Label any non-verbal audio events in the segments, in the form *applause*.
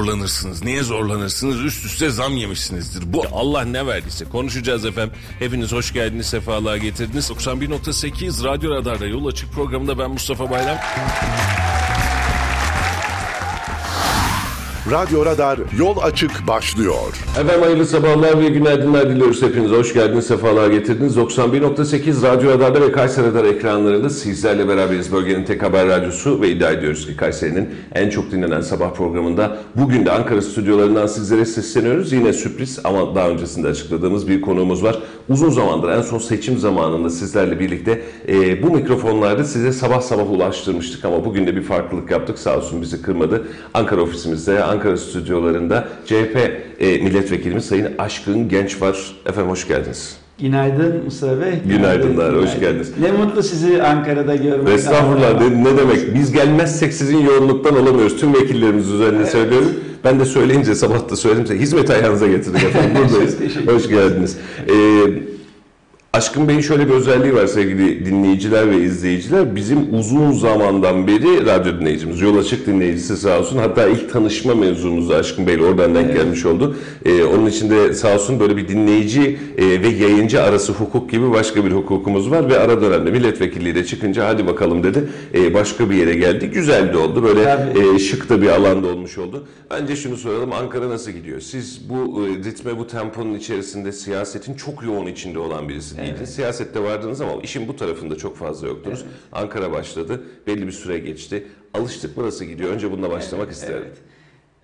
zorlanırsınız. Niye zorlanırsınız? Üst üste zam yemişsinizdir. Bu Allah ne verdiyse konuşacağız efendim. Hepiniz hoş geldiniz, sefalar getirdiniz. 91.8 Radyo Radar'da Yol Açık programında ben Mustafa Bayram. Radyo Radar Yol açık başlıyor. Efendim hayırlı sabahlar ve günaydınlar diliyoruz hepinize. Hoş geldiniz, sefalar getirdiniz. 91.8 Radyo Radar'da ve Kayseri Radar ekranlarında sizlerle beraberiz. Bölgenin tek haber radyosu ve iddia ediyoruz ki Kayseri'nin en çok dinlenen sabah programında bugün de Ankara stüdyolarından sizlere sesleniyoruz. Yine sürpriz ama daha öncesinde açıkladığımız bir konuğumuz var. Uzun zamandır en son seçim zamanında sizlerle birlikte e, bu mikrofonlarda size sabah sabah ulaştırmıştık ama bugün de bir farklılık yaptık. Sağ olsun bizi kırmadı. Ankara ofisimizde, Ankara stüdyolarında CHP e, milletvekilimiz Sayın Aşkın Genç var. Efendim hoş geldiniz. Günaydın Mustafa Bey. Günaydınlar, hoş geldiniz. Ne mutlu sizi Ankara'da görmek. Estağfurullah ne, ne demek? Biz gelmezsek sizin yoğunluktan olamıyoruz. Tüm vekillerimiz üzerinde söylüyorum. Ben de söyleyince sabah da söyledim hizmet ayağınıza getirdik efendim. *laughs* Buradayız. Hoş geldiniz. Ee, Aşkın Bey'in şöyle bir özelliği var sevgili dinleyiciler ve izleyiciler. Bizim uzun zamandan beri radyo dinleyicimiz, yol açık dinleyicisi sağ olsun. Hatta ilk tanışma mevzumuz Aşkın Bey'le oradan denk gelmiş oldu. Ee, onun için de sağ olsun böyle bir dinleyici e, ve yayıncı arası hukuk gibi başka bir hukukumuz var. Ve ara dönemde milletvekilliği de çıkınca hadi bakalım dedi. Ee, başka bir yere geldi. Güzel de oldu. Böyle Tabii. e, şık da bir alanda olmuş oldu. Bence şunu soralım Ankara nasıl gidiyor? Siz bu e, ritme, bu temponun içerisinde siyasetin çok yoğun içinde olan birisi değildiniz. Siyasette vardınız ama işin bu tarafında çok fazla yoktunuz. Ankara başladı, belli bir süre geçti. Alıştık nasıl gidiyor? Önce bununla başlamak isterim. Evet.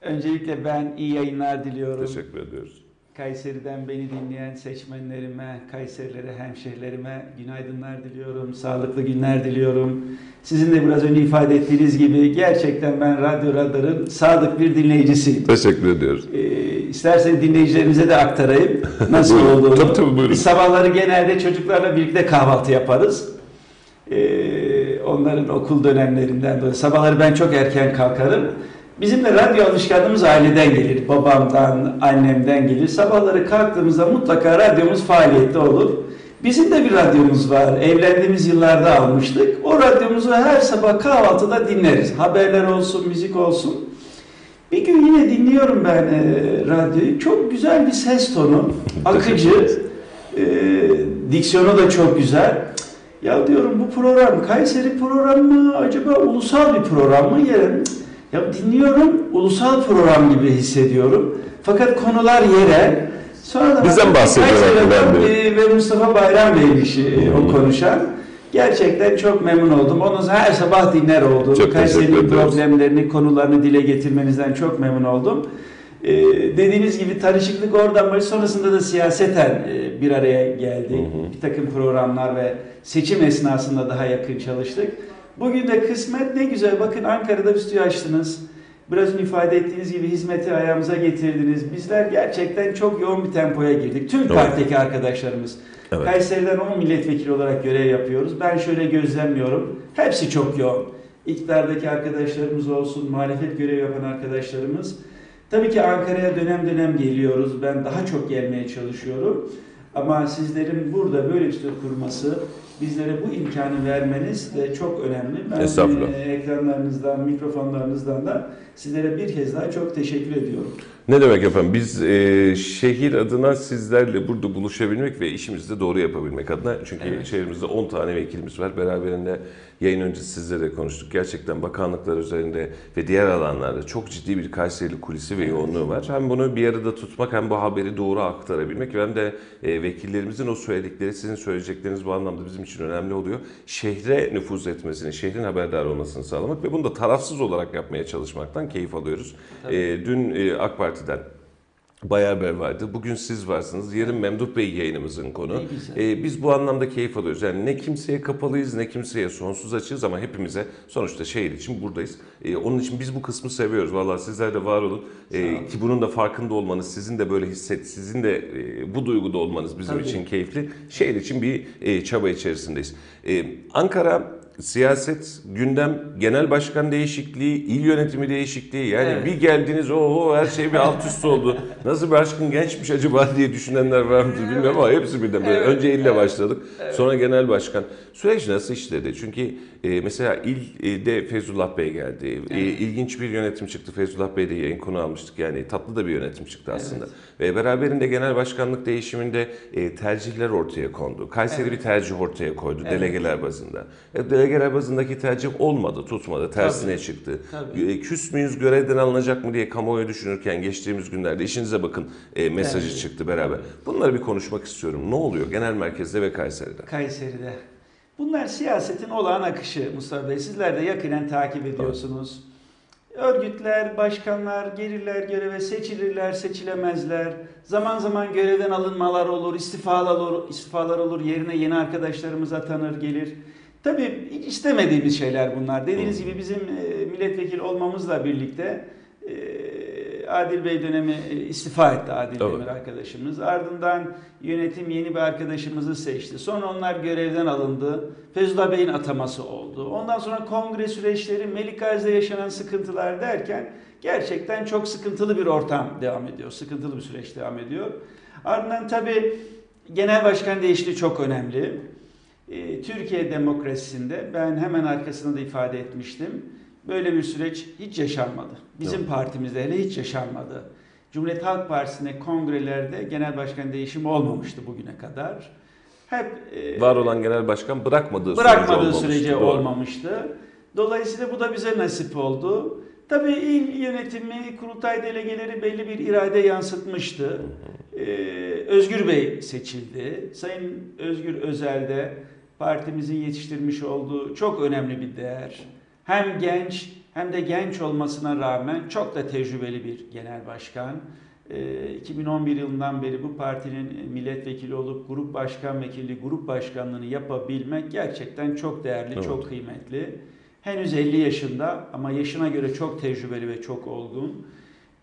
Öncelikle ben iyi yayınlar diliyorum. Teşekkür ediyoruz. Kayseri'den beni dinleyen seçmenlerime, Kayserilere, hemşehrilerime günaydınlar diliyorum. Sağlıklı günler diliyorum. Sizin de biraz önce ifade ettiğiniz gibi gerçekten ben Radyo Radar'ın sadık bir dinleyicisiyim. Teşekkür ediyoruz. Ee, isterseniz dinleyicilerimize de aktarayım *laughs* nasıl Buyurun. olduğunu. Tabii, tabii, buyurun. Biz sabahları genelde çocuklarla birlikte kahvaltı yaparız. Ee, onların okul dönemlerinden dolayı. Sabahları ben çok erken kalkarım. Bizim de radyo alışkanlığımız aileden gelir. Babamdan, annemden gelir. Sabahları kalktığımızda mutlaka radyomuz faaliyette olur. Bizim de bir radyomuz var. Evlendiğimiz yıllarda almıştık. O radyomuzu her sabah kahvaltıda dinleriz. Haberler olsun, müzik olsun. Bir gün yine dinliyorum ben e, radyoyu. Çok güzel bir ses tonu, akıcı, e, diksiyonu da çok güzel. Ya diyorum bu program Kayseri programı mı acaba ulusal bir program mı? Yerim. Ya dinliyorum ulusal program gibi hissediyorum. Fakat konular yerel. Sonra da Bizden bahsediyor Kayseri'den, Akın Bey. e, ve Mustafa Bayram Bey'miş e, o konuşan. Gerçekten çok memnun oldum. Onu her sabah dinler oldum. Kayseri'nin problemlerini, konularını dile getirmenizden çok memnun oldum. Ee, dediğiniz gibi tanışıklık oradan başladı. Sonrasında da siyaseten e, bir araya geldik. Bir takım programlar ve seçim esnasında daha yakın çalıştık. Bugün de kısmet ne güzel. Bakın Ankara'da bir stüdyo açtınız. Biraz önce ifade ettiğiniz gibi hizmeti ayağımıza getirdiniz. Bizler gerçekten çok yoğun bir tempoya girdik. Tüm partideki arkadaşlarımız. Evet. Kayseri'den 10 milletvekili olarak görev yapıyoruz. Ben şöyle gözlemliyorum. Hepsi çok yoğun. İktidardaki arkadaşlarımız olsun, muhalefet görevi yapan arkadaşlarımız. Tabii ki Ankara'ya dönem dönem geliyoruz. Ben daha çok gelmeye çalışıyorum. Ama sizlerin burada böyle bir stüdyo kurması, bizlere bu imkanı vermeniz de çok önemli. Ben e, ekranlarınızdan, mikrofonlarınızdan da sizlere bir kez daha çok teşekkür ediyorum. Ne demek efendim? Biz e, şehir adına sizlerle burada buluşabilmek ve işimizi de doğru yapabilmek adına. Çünkü şehrimizde 10 tane vekilimiz var. Beraberinde yayın öncesi sizle de konuştuk. Gerçekten bakanlıklar üzerinde ve diğer alanlarda çok ciddi bir Kayserili kulisi ve yoğunluğu var. Hem bunu bir arada tutmak hem bu haberi doğru aktarabilmek ve hem de e, vekillerimizin o söyledikleri, sizin söyleyecekleriniz bu anlamda bizim için önemli oluyor. Şehre nüfuz etmesini, şehrin haberdar olmasını sağlamak ve bunu da tarafsız olarak yapmaya çalışmaktan keyif alıyoruz. E, dün e, AK Parti'den Bayağı haber vardı. Bugün siz varsınız. Yarın Memduh Bey yayınımızın konu. Ee, biz bu anlamda keyif alıyoruz. Yani ne kimseye kapalıyız ne kimseye sonsuz açığız ama hepimize sonuçta şehir için buradayız. Ee, onun için biz bu kısmı seviyoruz. Vallahi sizler de var olun. Ee, ki bunun da farkında olmanız, sizin de böyle hisset, sizin de e, bu duyguda olmanız bizim Tabii. için keyifli. Şehir için bir e, çaba içerisindeyiz. Ee, Ankara siyaset, gündem, genel başkan değişikliği, il yönetimi değişikliği yani Evet. bir geldiniz o her şey bir alt üst oldu. Nasıl bir aşkın gençmiş acaba *laughs* diye düşünenler var mıdır bilmiyorum ama hepsi birden böyle. Evet, Önce ille başladık. Sonra genel başkan. Süreç nasıl işledi? Çünkü e, mesela ilde Feyzullah Bey geldi. E, ilginç bir yönetim çıktı. Feyzullah Bey'de yayın konu almıştık. Yani tatlı da bir yönetim çıktı aslında. Ve beraberinde genel başkanlık değişiminde e, tercihler ortaya kondu. Kayseri bir tercih ortaya koydu delegeler bazında. E, delegeler bazındaki tercih olmadı, tutmadı. Tersine çıktı. Tabii. E, küs müyüz görevden alınacak mı diye kamuoyu düşünürken geçtiğimiz günlerde işinize bakın e, mesajı Evet. çıktı beraber. Bunları bir konuşmak istiyorum. Ne oluyor genel merkezde ve Kayseri'de? Kayseri'de. Bunlar siyasetin olağan akışı Mustafa Bey. Sizler de yakinen takip ediyorsunuz. Örgütler, başkanlar gelirler göreve, seçilirler, seçilemezler. Zaman zaman görevden alınmalar olur, istifalar olur, istifalar olur. Yerine yeni arkadaşlarımız atanır, gelir. Tabii hiç istemediğimiz şeyler bunlar. Dediğiniz gibi bizim e, milletvekili olmamızla birlikte Adil Bey dönemi e, istifa etti Adil Evet. Demir arkadaşımız. Ardından yönetim yeni bir arkadaşımızı seçti. Sonra onlar görevden alındı. Fezullah Bey'in ataması oldu. Ondan sonra kongre süreçleri, Melik Gazi'de yaşanan sıkıntılar derken gerçekten çok sıkıntılı bir ortam devam ediyor. Sıkıntılı bir süreç devam ediyor. Ardından tabii genel başkan değişikliği çok önemli. Ee, Türkiye demokrasisinde ben hemen arkasında da ifade etmiştim. Böyle bir süreç hiç yaşanmadı. Bizim Evet. partimizde hele hiç yaşanmadı. Cumhuriyet Halk Partisi'nde kongrelerde genel başkan değişimi olmamıştı bugüne kadar. Hep e, Var olan genel başkan bırakmadığı, bırakmadığı sürece, olmamıştı. Olmamıştı. Dolayısıyla bu da bize nasip oldu. Tabii il yönetimi, kurultay delegeleri belli bir irade yansıtmıştı. Ee, Özgür Bey seçildi. Sayın Özgür Özel de partimizin yetiştirmiş olduğu çok önemli bir değer. Hem genç hem de genç olmasına rağmen çok da tecrübeli bir genel başkan. Ee, 2011 yılından beri bu partinin milletvekili olup grup başkan vekili, grup başkanlığını yapabilmek gerçekten çok değerli, Evet. çok kıymetli. Henüz 50 yaşında ama yaşına göre çok tecrübeli ve çok olgun.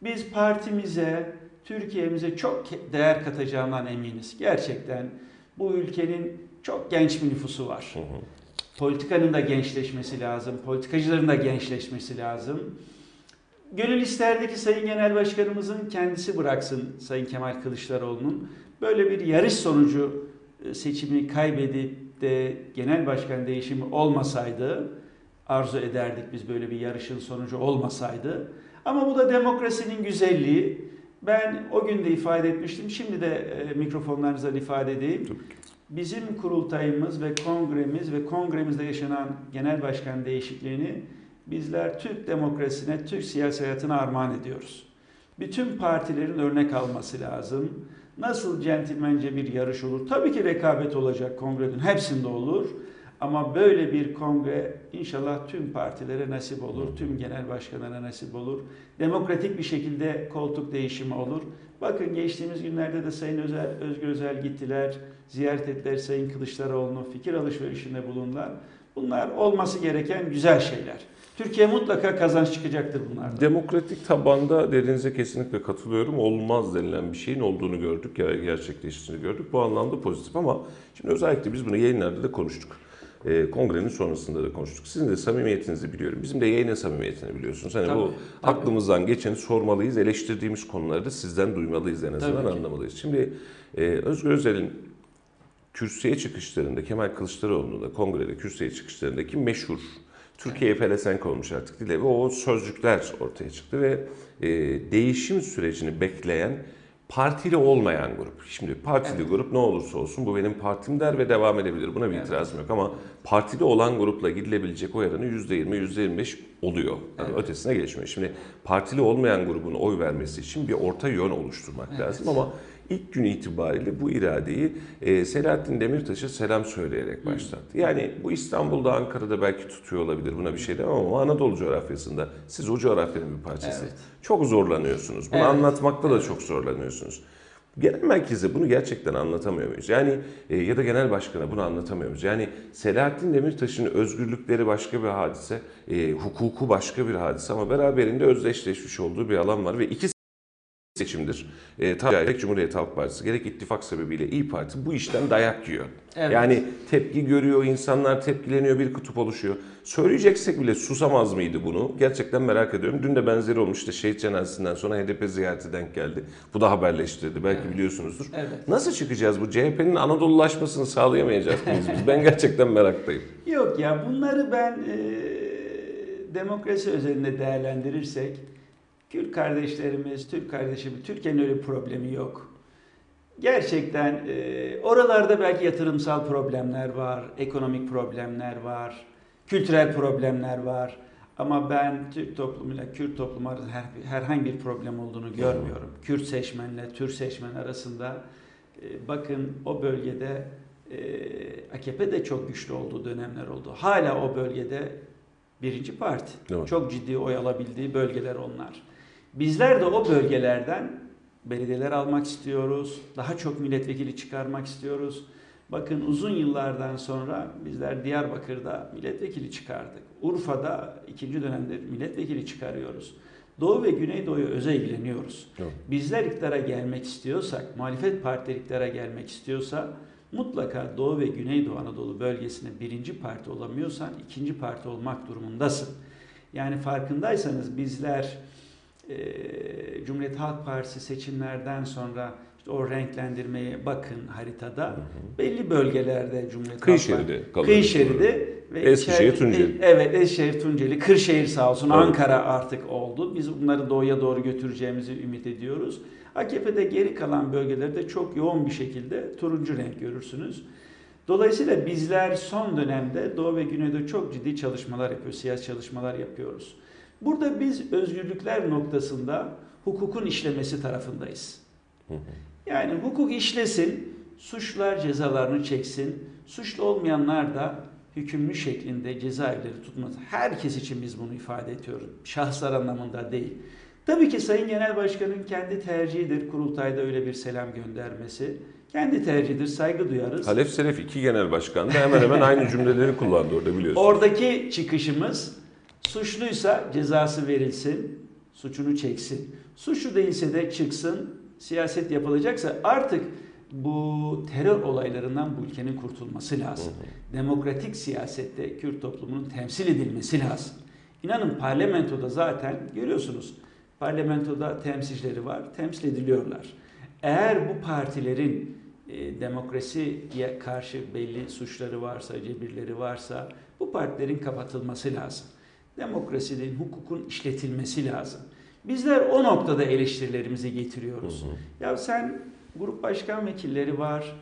Biz partimize, Türkiye'mize çok değer katacağından eminiz. Gerçekten bu ülkenin çok genç bir nüfusu var. Hı hı. Politikanın da gençleşmesi lazım, politikacıların da gençleşmesi lazım. Gönül isterdi ki Sayın Genel Başkanımızın kendisi bıraksın Sayın Kemal Kılıçdaroğlu'nun. Böyle bir yarış sonucu e, seçimi kaybedip de genel başkan değişimi olmasaydı arzu ederdik biz böyle bir yarışın sonucu olmasaydı. Ama bu da demokrasinin güzelliği. Ben o gün de ifade etmiştim. Şimdi de e, mikrofonlarınızdan ifade edeyim. Tabii ki. Bizim kurultayımız ve kongremiz ve kongremizde yaşanan genel başkan değişikliğini bizler Türk demokrasisine, Türk siyasi hayatına armağan ediyoruz. Bütün partilerin örnek alması lazım. Nasıl centilmence bir yarış olur? Tabii ki rekabet olacak kongrenin hepsinde olur. Ama böyle bir kongre inşallah tüm partilere nasip olur, tüm genel başkanlara nasip olur. Demokratik bir şekilde koltuk değişimi olur. Bakın geçtiğimiz günlerde de Sayın Özel, Özgür Özel gittiler, ziyaret ettiler Sayın Kılıçdaroğlu'nu, fikir alışverişinde bulundular. Bunlar olması gereken güzel şeyler. Türkiye mutlaka kazanç çıkacaktır bunlardan. Demokratik tabanda dediğinize kesinlikle katılıyorum. Olmaz denilen bir şeyin olduğunu gördük, ger- gerçekleştiğini gördük. Bu anlamda pozitif ama şimdi özellikle biz bunu yayınlarda da konuştuk. Ee, kongrenin sonrasında da konuştuk. Sizin de samimiyetinizi biliyorum. Bizim de yayının samimiyetini biliyorsunuz. Hani Tabii, bu tabii. aklımızdan geçeni sormalıyız, eleştirdiğimiz konuları da sizden duymalıyız en azından Tabii ki. anlamalıyız. Şimdi e, Özgür Özel'in kürsüye çıkışlarında Kemal Kılıçdaroğlu'nun da kongrede kürsüye çıkışlarındaki meşhur Türkiye'ye pelesenk olmuş artık dile ve o sözcükler ortaya çıktı ve e, değişim sürecini bekleyen partili olmayan grup. Şimdi partili Evet. grup ne olursa olsun bu benim partim der ve devam edebilir. Buna bir Evet. itirazım yok ama partili olan grupla gidilebilecek oy oranı %20, %25 oluyor. Yani Evet. ötesine geçmiyor. Şimdi partili olmayan grubun oy vermesi için bir orta yön oluşturmak Evet. lazım ama ilk gün itibariyle bu iradeyi e, Selahattin Demirtaş'a selam söyleyerek başlattı. Yani bu İstanbul'da, Ankara'da belki tutuyor olabilir buna bir şey demem ama Anadolu coğrafyasında siz o coğrafyanın bir parçası. Evet. Çok zorlanıyorsunuz. Bunu Evet. anlatmakta da çok zorlanıyorsunuz. Genel merkeze bunu gerçekten anlatamıyor muyuz? Yani e, ya da genel başkana bunu anlatamıyor muyuz? Yani Selahattin Demirtaş'ın özgürlükleri başka bir hadise, e, hukuku başka bir hadise ama beraberinde özdeşleşmiş olduğu bir alan var ve iki seçimdir. E, ta- gerek Cumhuriyet Halk Partisi gerek ittifak sebebiyle İyi Parti bu işten dayak yiyor. Evet. Yani tepki görüyor, insanlar tepkileniyor, bir kutup oluşuyor. Söyleyeceksek bile susamaz mıydı bunu? Gerçekten merak ediyorum. Dün de benzeri olmuştu. Şehit cenazesinden sonra HDP ziyareti denk geldi. Bu da haberleştirdi. Belki biliyorsunuzdur. Evet. Nasıl çıkacağız bu? CHP'nin Anadolulaşmasını sağlayamayacak mıyız biz? Ben gerçekten meraktayım. Yok ya bunları ben e, demokrasi özelinde değerlendirirsek Kürt kardeşlerimiz, Türk kardeşimiz, Türkiye'nin öyle problemi yok. Gerçekten e, oralarda belki yatırımsal problemler var, ekonomik problemler var, kültürel problemler var. Ama ben Türk toplumuyla Kürt toplumu arasında her, herhangi bir problem olduğunu görmüyorum. Kürt seçmenle Türk seçmen arasında e, bakın o bölgede e, AKP de çok güçlü olduğu dönemler oldu. Hala o bölgede birinci parti. Evet. Çok ciddi oy alabildiği bölgeler onlar. Bizler de o bölgelerden belediyeler almak istiyoruz. Daha çok milletvekili çıkarmak istiyoruz. Bakın uzun yıllardan sonra bizler Diyarbakır'da milletvekili çıkardık. Urfa'da ikinci dönemde milletvekili çıkarıyoruz. Doğu ve Güneydoğu'ya özel ilgileniyoruz. Evet. Bizler iktidara gelmek istiyorsak, muhalefet partileri iktidara gelmek istiyorsa mutlaka Doğu ve Güneydoğu Anadolu bölgesinde birinci parti olamıyorsan ikinci parti olmak durumundasın. Yani farkındaysanız bizler e, Cumhuriyet Halk Partisi seçimlerden sonra işte o renklendirmeye bakın haritada belli bölgelerde Cumhuriyet Kıyı Halk Partisi. Kıyı şeridi ve Eskişehir, Tunceli. Evet Eskişehir Tunceli, Kırşehir sağ olsun, Evet. Ankara artık oldu. Biz bunları doğuya doğru götüreceğimizi ümit ediyoruz. AKP'de geri kalan bölgelerde çok yoğun bir şekilde turuncu renk görürsünüz. Dolayısıyla bizler son dönemde Doğu ve Güney'de çok ciddi çalışmalar yapıyoruz, siyasi çalışmalar yapıyoruz. Burada biz özgürlükler noktasında hukukun işlemesi tarafındayız. Yani hukuk işlesin, suçlular cezalarını çeksin, suçlu olmayanlar da hükümlü şeklinde cezaevleri tutmaz. Herkes için biz bunu ifade ediyoruz. Şahıslar anlamında değil. Tabii ki Sayın Genel Başkan'ın kendi tercihidir kurultayda öyle bir selam göndermesi. Kendi tercihidir, saygı duyarız. Halef Selef iki genel başkan da hemen hemen aynı cümleleri kullandı orada biliyorsunuz. Oradaki çıkışımız suçluysa cezası verilsin, suçunu çeksin. Suçlu değilse de çıksın, siyaset yapılacaksa artık bu terör olaylarından bu ülkenin kurtulması lazım. Demokratik siyasette Kürt toplumunun temsil edilmesi lazım. İnanın parlamentoda zaten görüyorsunuz parlamentoda temsilcileri var, temsil ediliyorlar. Eğer bu partilerin e, demokrasiye karşı belli suçları varsa, cebirleri varsa bu partilerin kapatılması lazım. Demokrasinin, hukukun işletilmesi lazım. Bizler o noktada eleştirilerimizi getiriyoruz. Ya sen grup başkan vekilleri var,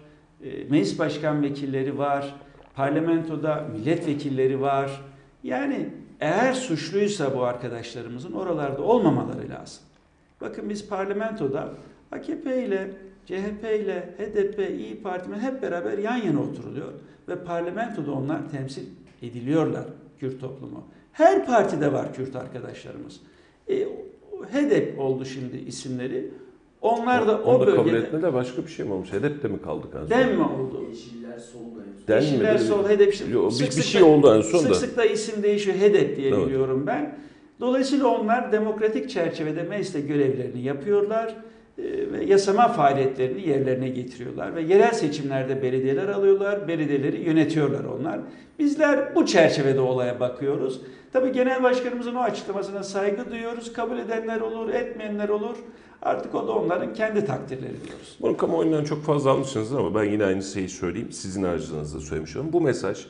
e, meclis başkan vekilleri var, parlamentoda milletvekilleri var. Yani eğer suçluysa bu arkadaşlarımızın oralarda olmamaları lazım. Bakın biz parlamentoda AKP ile CHP ile HDP, İyi Parti hep beraber yan yana oturuluyor ve parlamentoda onlar temsil ediliyorlar Kürt toplumu. Her partide var Kürt arkadaşlarımız. E, HDP oldu şimdi isimleri. Onlar da o Onu da kabul bölgede etme de başka bir şey mi olmuş? Hedef de mi kaldık en son? dem mi oldu? Yeşiller solda en son. Den mi? Yeşiller Sol HDP. işte Yo, bir- sık bir sık şey da- oldu en son Sık da. sık da isim değişiyor. HEDEP diye Evet. biliyorum ben. Dolayısıyla onlar demokratik çerçevede mecliste görevlerini yapıyorlar e, ve yasama faaliyetlerini yerlerine getiriyorlar ve yerel seçimlerde belediyeler alıyorlar, belediyeleri yönetiyorlar onlar. Bizler bu çerçevede olaya bakıyoruz. Tabii genel başkanımızın o açıklamasına saygı duyuyoruz. Kabul edenler olur, etmeyenler olur. Artık o da onların kendi takdirleri diyoruz. Bunu kamuoyundan çok fazla almışsınızdır ama ben yine aynı şeyi söyleyeyim. Sizin harcınızda söylemiş olayım. Bu mesaj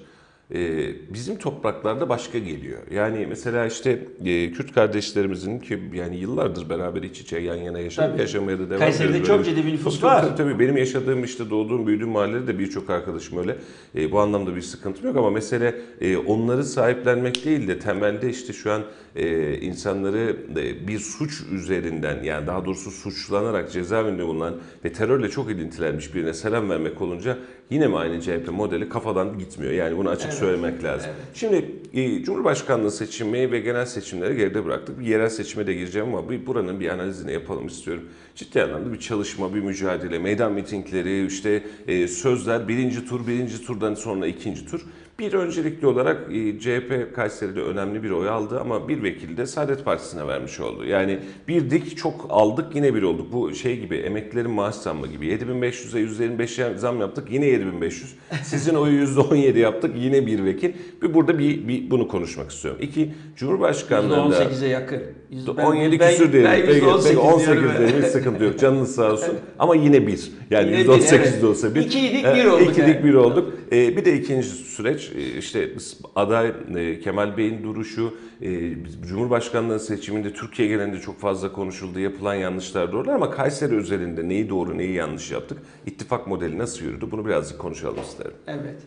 bizim topraklarda başka geliyor. Yani mesela işte e, Kürt kardeşlerimizin ki yani yıllardır beraber iç içe yan yana yaşadık, Tabii. yaşamaya da devam Kayseri'de ediyoruz. çok Böyle ciddi bir nüfus Tabii, var. Tabii, tabii benim yaşadığım işte doğduğum büyüdüğüm mahallede de birçok arkadaşım öyle. E, bu anlamda bir sıkıntım yok ama mesele e, onları sahiplenmek değil de temelde işte şu an e, insanları e, bir suç üzerinden yani daha doğrusu suçlanarak cezaevinde bulunan ve terörle çok ilintilenmiş birine selam vermek olunca yine mi aynı CHP modeli kafadan gitmiyor. Yani bunu açık söylemek lazım. Şimdi e, Cumhurbaşkanlığı seçimi ve genel seçimleri geride bıraktık. Bir yerel seçime de gireceğim ama bir, buranın bir analizini yapalım istiyorum. Ciddi anlamda bir çalışma, bir mücadele, meydan mitingleri, işte e, sözler, birinci tur, birinci turdan sonra ikinci tur. Bir öncelikli olarak e, CHP Kayseri'de önemli bir oy aldı ama bir vekili de Saadet Partisi'ne vermiş oldu. Yani bir dik çok aldık yine bir olduk. Bu şey gibi emeklilerin maaş zammı gibi. 7500'e %25 zam yaptık yine 7500. Sizin oyu %17 yaptık yine bir vekil. Bir burada bir, bir bunu konuşmak istiyorum. İki Cumhurbaşkanlığında... %18'e yakın. Yüz- ben- 17 ben- küsür diyelim. ben peki, %18 18 diyorum. diyelim hiç sıkıntı yok. Canınız sağ olsun. *laughs* Ama yine bir. Yani Yine bir, 118 evet. de olsa bir. İkiydik, Ee, bir olduk İkiydik yani. bir olduk. Ee, bir de ikinci süreç e, işte aday e, Kemal Bey'in duruşu e, Cumhurbaşkanlığı seçiminde Türkiye genelinde çok fazla konuşuldu. Yapılan yanlışlar doğrular ama Kayseri özelinde neyi doğru neyi yanlış yaptık? İttifak modeli nasıl yürüdü? Bunu birazcık konuşalım isterim. Evet.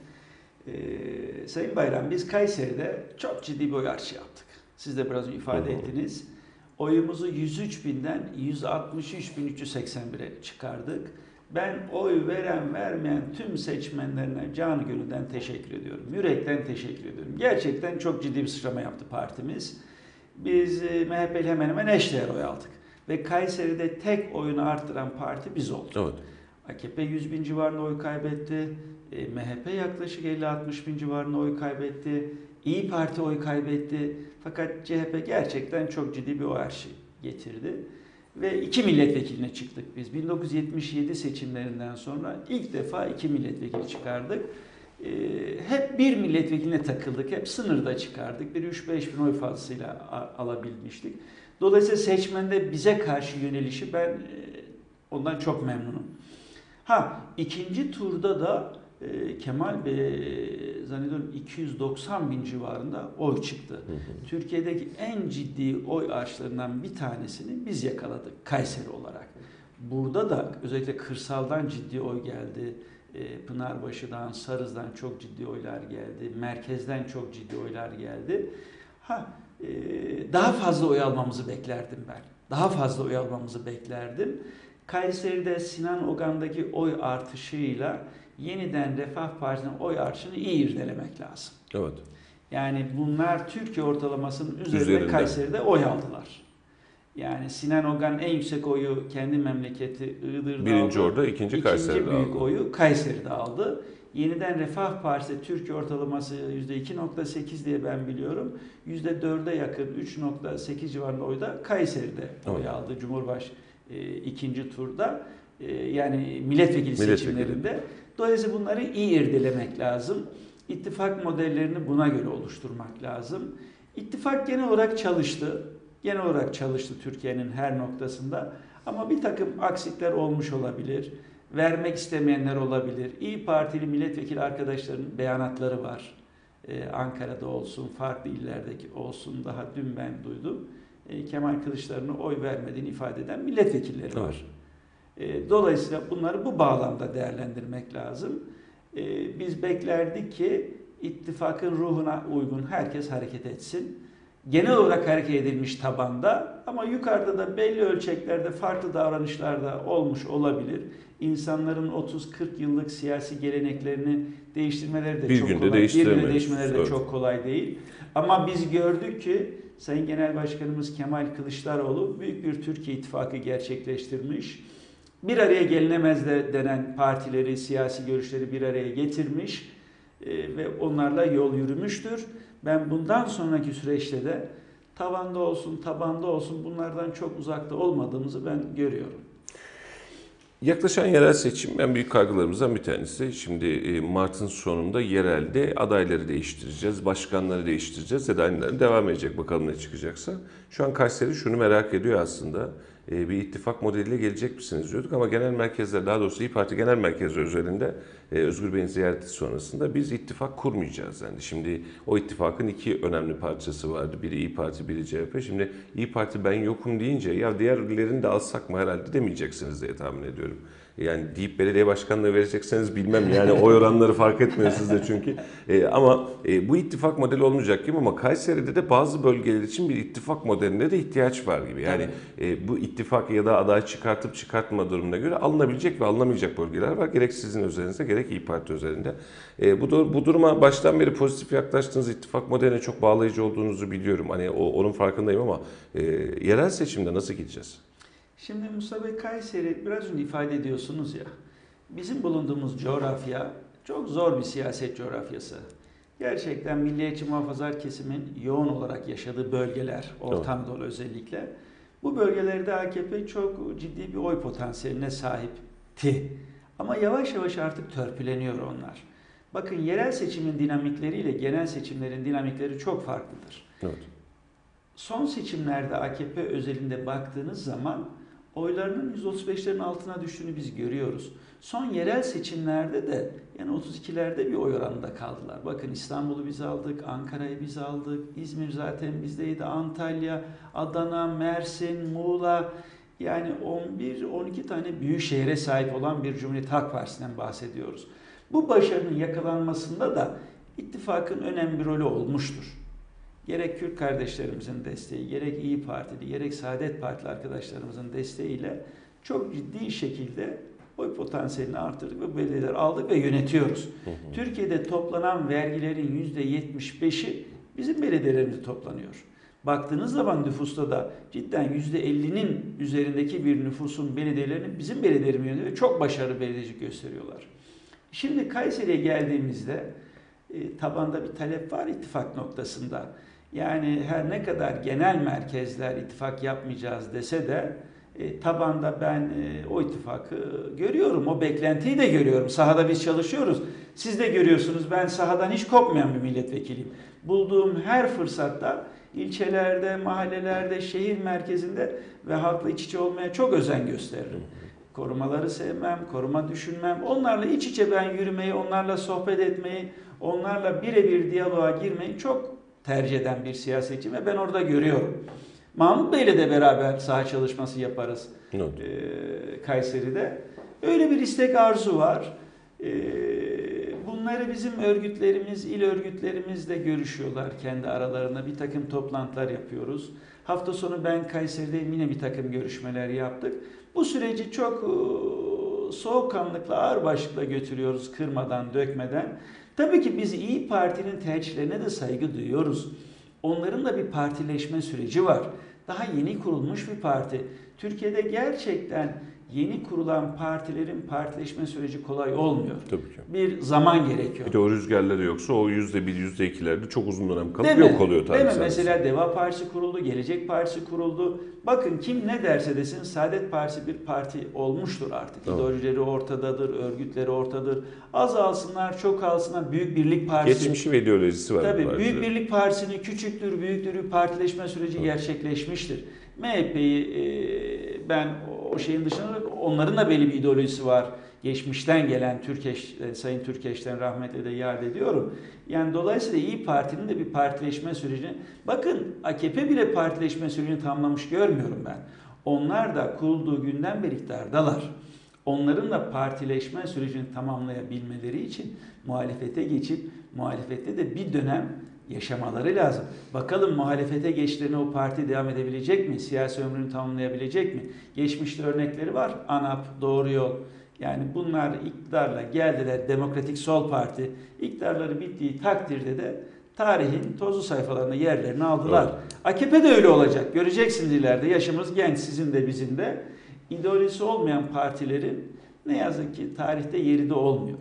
Ee, Sayın Bayram biz Kayseri'de çok ciddi bir oy artışı yaptık. Siz de biraz ifade ettiniz. Oyumuzu 103 binden 163 bin 381'e çıkardık. Ben oy veren vermeyen tüm seçmenlerine canı gönülden teşekkür ediyorum. Yürekten teşekkür ediyorum. Gerçekten çok ciddi bir sıçrama yaptı partimiz. Biz e, MHP'li hemen hemen eşdeğer oy aldık. Ve Kayseri'de tek oyunu arttıran parti biz olduk. Evet. AKP 100 bin civarında oy kaybetti. E, MHP yaklaşık 50-60 bin civarında oy kaybetti. İyi Parti oy kaybetti. Fakat CHP gerçekten çok ciddi bir oy artışı getirdi. Ve iki milletvekiline çıktık biz. 1977 seçimlerinden sonra ilk defa iki milletvekili çıkardık. E, hep bir milletvekiline takıldık. Hep sınırda çıkardık. Bir 3-5 bin oy fazlasıyla alabilmiştik. Dolayısıyla seçmende bize karşı yönelişi ben e, ondan çok memnunum. Ha ikinci turda da e, Kemal Bey e, zannediyorum 290 bin civarında oy çıktı. Türkiye'deki en ciddi oy artışlarından bir tanesini biz yakaladık Kayseri olarak. Burada da özellikle kırsaldan ciddi oy geldi. E, Pınarbaşı'dan, Sarız'dan çok ciddi oylar geldi. Merkezden çok ciddi oylar geldi. Ha e, daha fazla oy almamızı beklerdim ben. Daha fazla oy almamızı beklerdim. Kayseri'de Sinan Ogan'daki oy artışıyla yeniden Refah Partisi'nin oy artışını iyi irdelemek lazım. Evet. Yani bunlar Türkiye ortalamasının üzerinde, Üzerinde. Kayseri'de oy aldılar. Yani Sinan Ogan en yüksek oyu kendi memleketi Iğdır'da Birinci aldı. orada, ikinci İkinci Kayseri'de büyük aldı. oyu Kayseri'de aldı. Yeniden Refah Partisi Türkiye ortalaması %2.8 diye ben biliyorum. %4'e yakın 3.8 civarında oy da Kayseri'de oy Evet. aldı Cumhurbaş e, ikinci turda. E, yani milletvekili, Milletvekili. seçimlerinde. Dolayısıyla bunları iyi irdelemek lazım. İttifak modellerini buna göre oluşturmak lazım. İttifak genel olarak çalıştı. Genel olarak çalıştı Türkiye'nin her noktasında. Ama bir takım aksikler olmuş olabilir. Vermek istemeyenler olabilir. İyi Partili milletvekili arkadaşların beyanatları var. Ee, Ankara'da olsun, farklı illerdeki olsun. Daha dün ben duydum. Ee, Kemal Kılıçdaroğlu'na oy vermediğini ifade eden milletvekilleri var. Ee, dolayısıyla bunları bu bağlamda değerlendirmek lazım. Ee, biz beklerdik ki ittifakın ruhuna uygun herkes hareket etsin. Genel olarak hareket edilmiş tabanda ama yukarıda da belli ölçeklerde farklı davranışlar da olmuş olabilir. İnsanların 30-40 yıllık siyasi geleneklerini değiştirmeleri de Bir çok günde kolay. Bir günde değiştirmeleri de Evet. çok kolay değil. Ama biz gördük ki Sayın Genel Başkanımız Kemal Kılıçdaroğlu büyük bir Türkiye ittifakı gerçekleştirmiş. Bir araya gelinemez de denen partileri, siyasi görüşleri bir araya getirmiş e, ve onlarla yol yürümüştür. Ben bundan sonraki süreçte de tavanda olsun, tabanda olsun bunlardan çok uzakta olmadığımızı ben görüyorum. Yaklaşan yerel seçim en büyük kaygılarımızdan bir tanesi. Şimdi e, Mart'ın sonunda yerelde adayları değiştireceğiz, başkanları değiştireceğiz ya da aynıları devam edecek bakalım ne çıkacaksa. Şu an Kayseri şunu merak ediyor aslında. E, bir ittifak modeliyle gelecek misiniz diyorduk ama genel merkezler daha doğrusu İyi Parti genel merkezleri üzerinde e, Özgür Bey'in ziyareti sonrasında biz ittifak kurmayacağız dendi. Şimdi o ittifakın iki önemli parçası vardı. Biri İyi Parti, biri CHP. Şimdi İyi Parti ben yokum deyince ya diğerlerini de alsak mı herhalde demeyeceksiniz diye tahmin ediyorum. Yani deyip belediye başkanlığı verecekseniz bilmem yani oy oranları fark etmiyor sizde çünkü. E, ama e, bu ittifak modeli olmayacak gibi ama Kayseri'de de bazı bölgeler için bir ittifak modeline de ihtiyaç var gibi. Yani e, bu ittifak ya da aday çıkartıp çıkartma durumuna göre alınabilecek ve alınamayacak bölgeler var. Gerek sizin özelinizde gerek İyi Parti özelinde. E, bu, bu duruma baştan beri pozitif yaklaştığınız ittifak modeline çok bağlayıcı olduğunuzu biliyorum. Hani o, onun farkındayım ama e, yerel seçimde nasıl gideceğiz? Şimdi Mustafa Bey Kayseri biraz önce ifade ediyorsunuz ya. Bizim bulunduğumuz coğrafya çok zor bir siyaset coğrafyası. Gerçekten milliyetçi muhafazakar kesimin yoğun olarak yaşadığı bölgeler, Orta Anadolu özellikle. Bu bölgelerde AKP çok ciddi bir oy potansiyeline sahipti. Ama yavaş yavaş artık törpüleniyor onlar. Bakın yerel seçimin dinamikleriyle genel seçimlerin dinamikleri çok farklıdır. Evet. Son seçimlerde AKP özelinde baktığınız zaman oylarının %35'lerin altına düştüğünü biz görüyoruz. Son yerel seçimlerde de yani 32'lerde bir oy oranında kaldılar. Bakın İstanbul'u biz aldık, Ankara'yı biz aldık, İzmir zaten bizdeydi, Antalya, Adana, Mersin, Muğla yani 11-12 tane büyük şehre sahip olan bir Cumhuriyet Halk Partisi'nden bahsediyoruz. Bu başarının yakalanmasında da ittifakın önemli bir rolü olmuştur. Gerek Kürt kardeşlerimizin desteği, gerek İyi Partili, gerek Saadet Partili arkadaşlarımızın desteğiyle çok ciddi şekilde oy potansiyelini artırdık ve belediyeler aldık ve yönetiyoruz. Türkiye'de toplanan vergilerin %75'i bizim belediyelerimizde toplanıyor. Baktığınız zaman nüfusta da cidden %50'nin üzerindeki bir nüfusun belediyelerini bizim belediyelerim yönetiyor ve çok başarılı belediyecilik gösteriyorlar. Şimdi Kayseri'ye geldiğimizde e, tabanda bir talep var ittifak noktasında. Yani her ne kadar genel merkezler ittifak yapmayacağız dese de e, tabanda ben e, o ittifakı görüyorum. O beklentiyi de görüyorum. Sahada biz çalışıyoruz. Siz de görüyorsunuz ben sahadan hiç kopmayan bir milletvekiliyim. Bulduğum her fırsatta ilçelerde, mahallelerde, şehir merkezinde ve halkla iç içe olmaya çok özen gösteririm. Korumaları sevmem, koruma düşünmem. Onlarla iç içe ben yürümeyi, onlarla sohbet etmeyi, onlarla birebir diyaloğa girmeyi çok tercih eden bir siyasetçi ve ben orada görüyorum. Mahmut Bey'le de beraber saha çalışması yaparız e, Kayseri'de. Öyle bir istek arzu var. E, bunları bizim örgütlerimiz, il örgütlerimiz de görüşüyorlar kendi aralarında. Bir takım toplantılar yapıyoruz. Hafta sonu ben Kayseri'deyim yine bir takım görüşmeler yaptık. Bu süreci çok e, soğukkanlıkla, ağırbaşlıkla götürüyoruz kırmadan, dökmeden. Tabii ki biz İyi Parti'nin tercihlerine de saygı duyuyoruz. Onların da bir partileşme süreci var. Daha yeni kurulmuş bir parti. Türkiye'de gerçekten yeni kurulan partilerin partileşme süreci kolay olmuyor. Tabii ki. Bir zaman gerekiyor. Bir de o rüzgarları yoksa o yüzde bir, yüzde ikilerde çok uzun dönem kalıp Değil mi? yok oluyor tabii. Değil mi? sadece. Mesela Deva Partisi kuruldu, Gelecek Partisi kuruldu. Bakın kim ne derse desin Saadet Partisi bir parti olmuştur artık. Tamam. İdeolojileri ortadadır, örgütleri ortadır. Az alsınlar, çok alsınlar. Büyük Birlik Partisi. Geçmişi ve ideolojisi var. Tabii. Büyük Birlik Partisi'nin küçüktür, büyüktür bir partileşme süreci gerçekleşmiştir. MHP'yi e, ben o şeyin dışında onların da belli bir ideolojisi var. Geçmişten gelen Türkeş, e, Sayın Türkeş'ten rahmetle de yad ediyorum. Yani dolayısıyla İyi Parti'nin de bir partileşme sürecini, bakın AKP bile partileşme sürecini tamamlamış görmüyorum ben. Onlar da kurulduğu günden beri iktidardalar. Onların da partileşme sürecini tamamlayabilmeleri için muhalefete geçip muhalefette de bir dönem yaşamaları lazım. Bakalım muhalefete geçtiğinde o parti devam edebilecek mi? Siyasi ömrünü tamamlayabilecek mi? Geçmişte örnekleri var. ANAP, Doğru Yol. Yani bunlar iktidarla geldiler. Demokratik Sol Parti. İktidarları bittiği takdirde de tarihin tozlu sayfalarına yerlerini aldılar. AKP de öyle olacak. Göreceksiniz ileride. Yaşımız genç sizin de bizim de. İdeolojisi olmayan partilerin ne yazık ki tarihte yeri de olmuyor.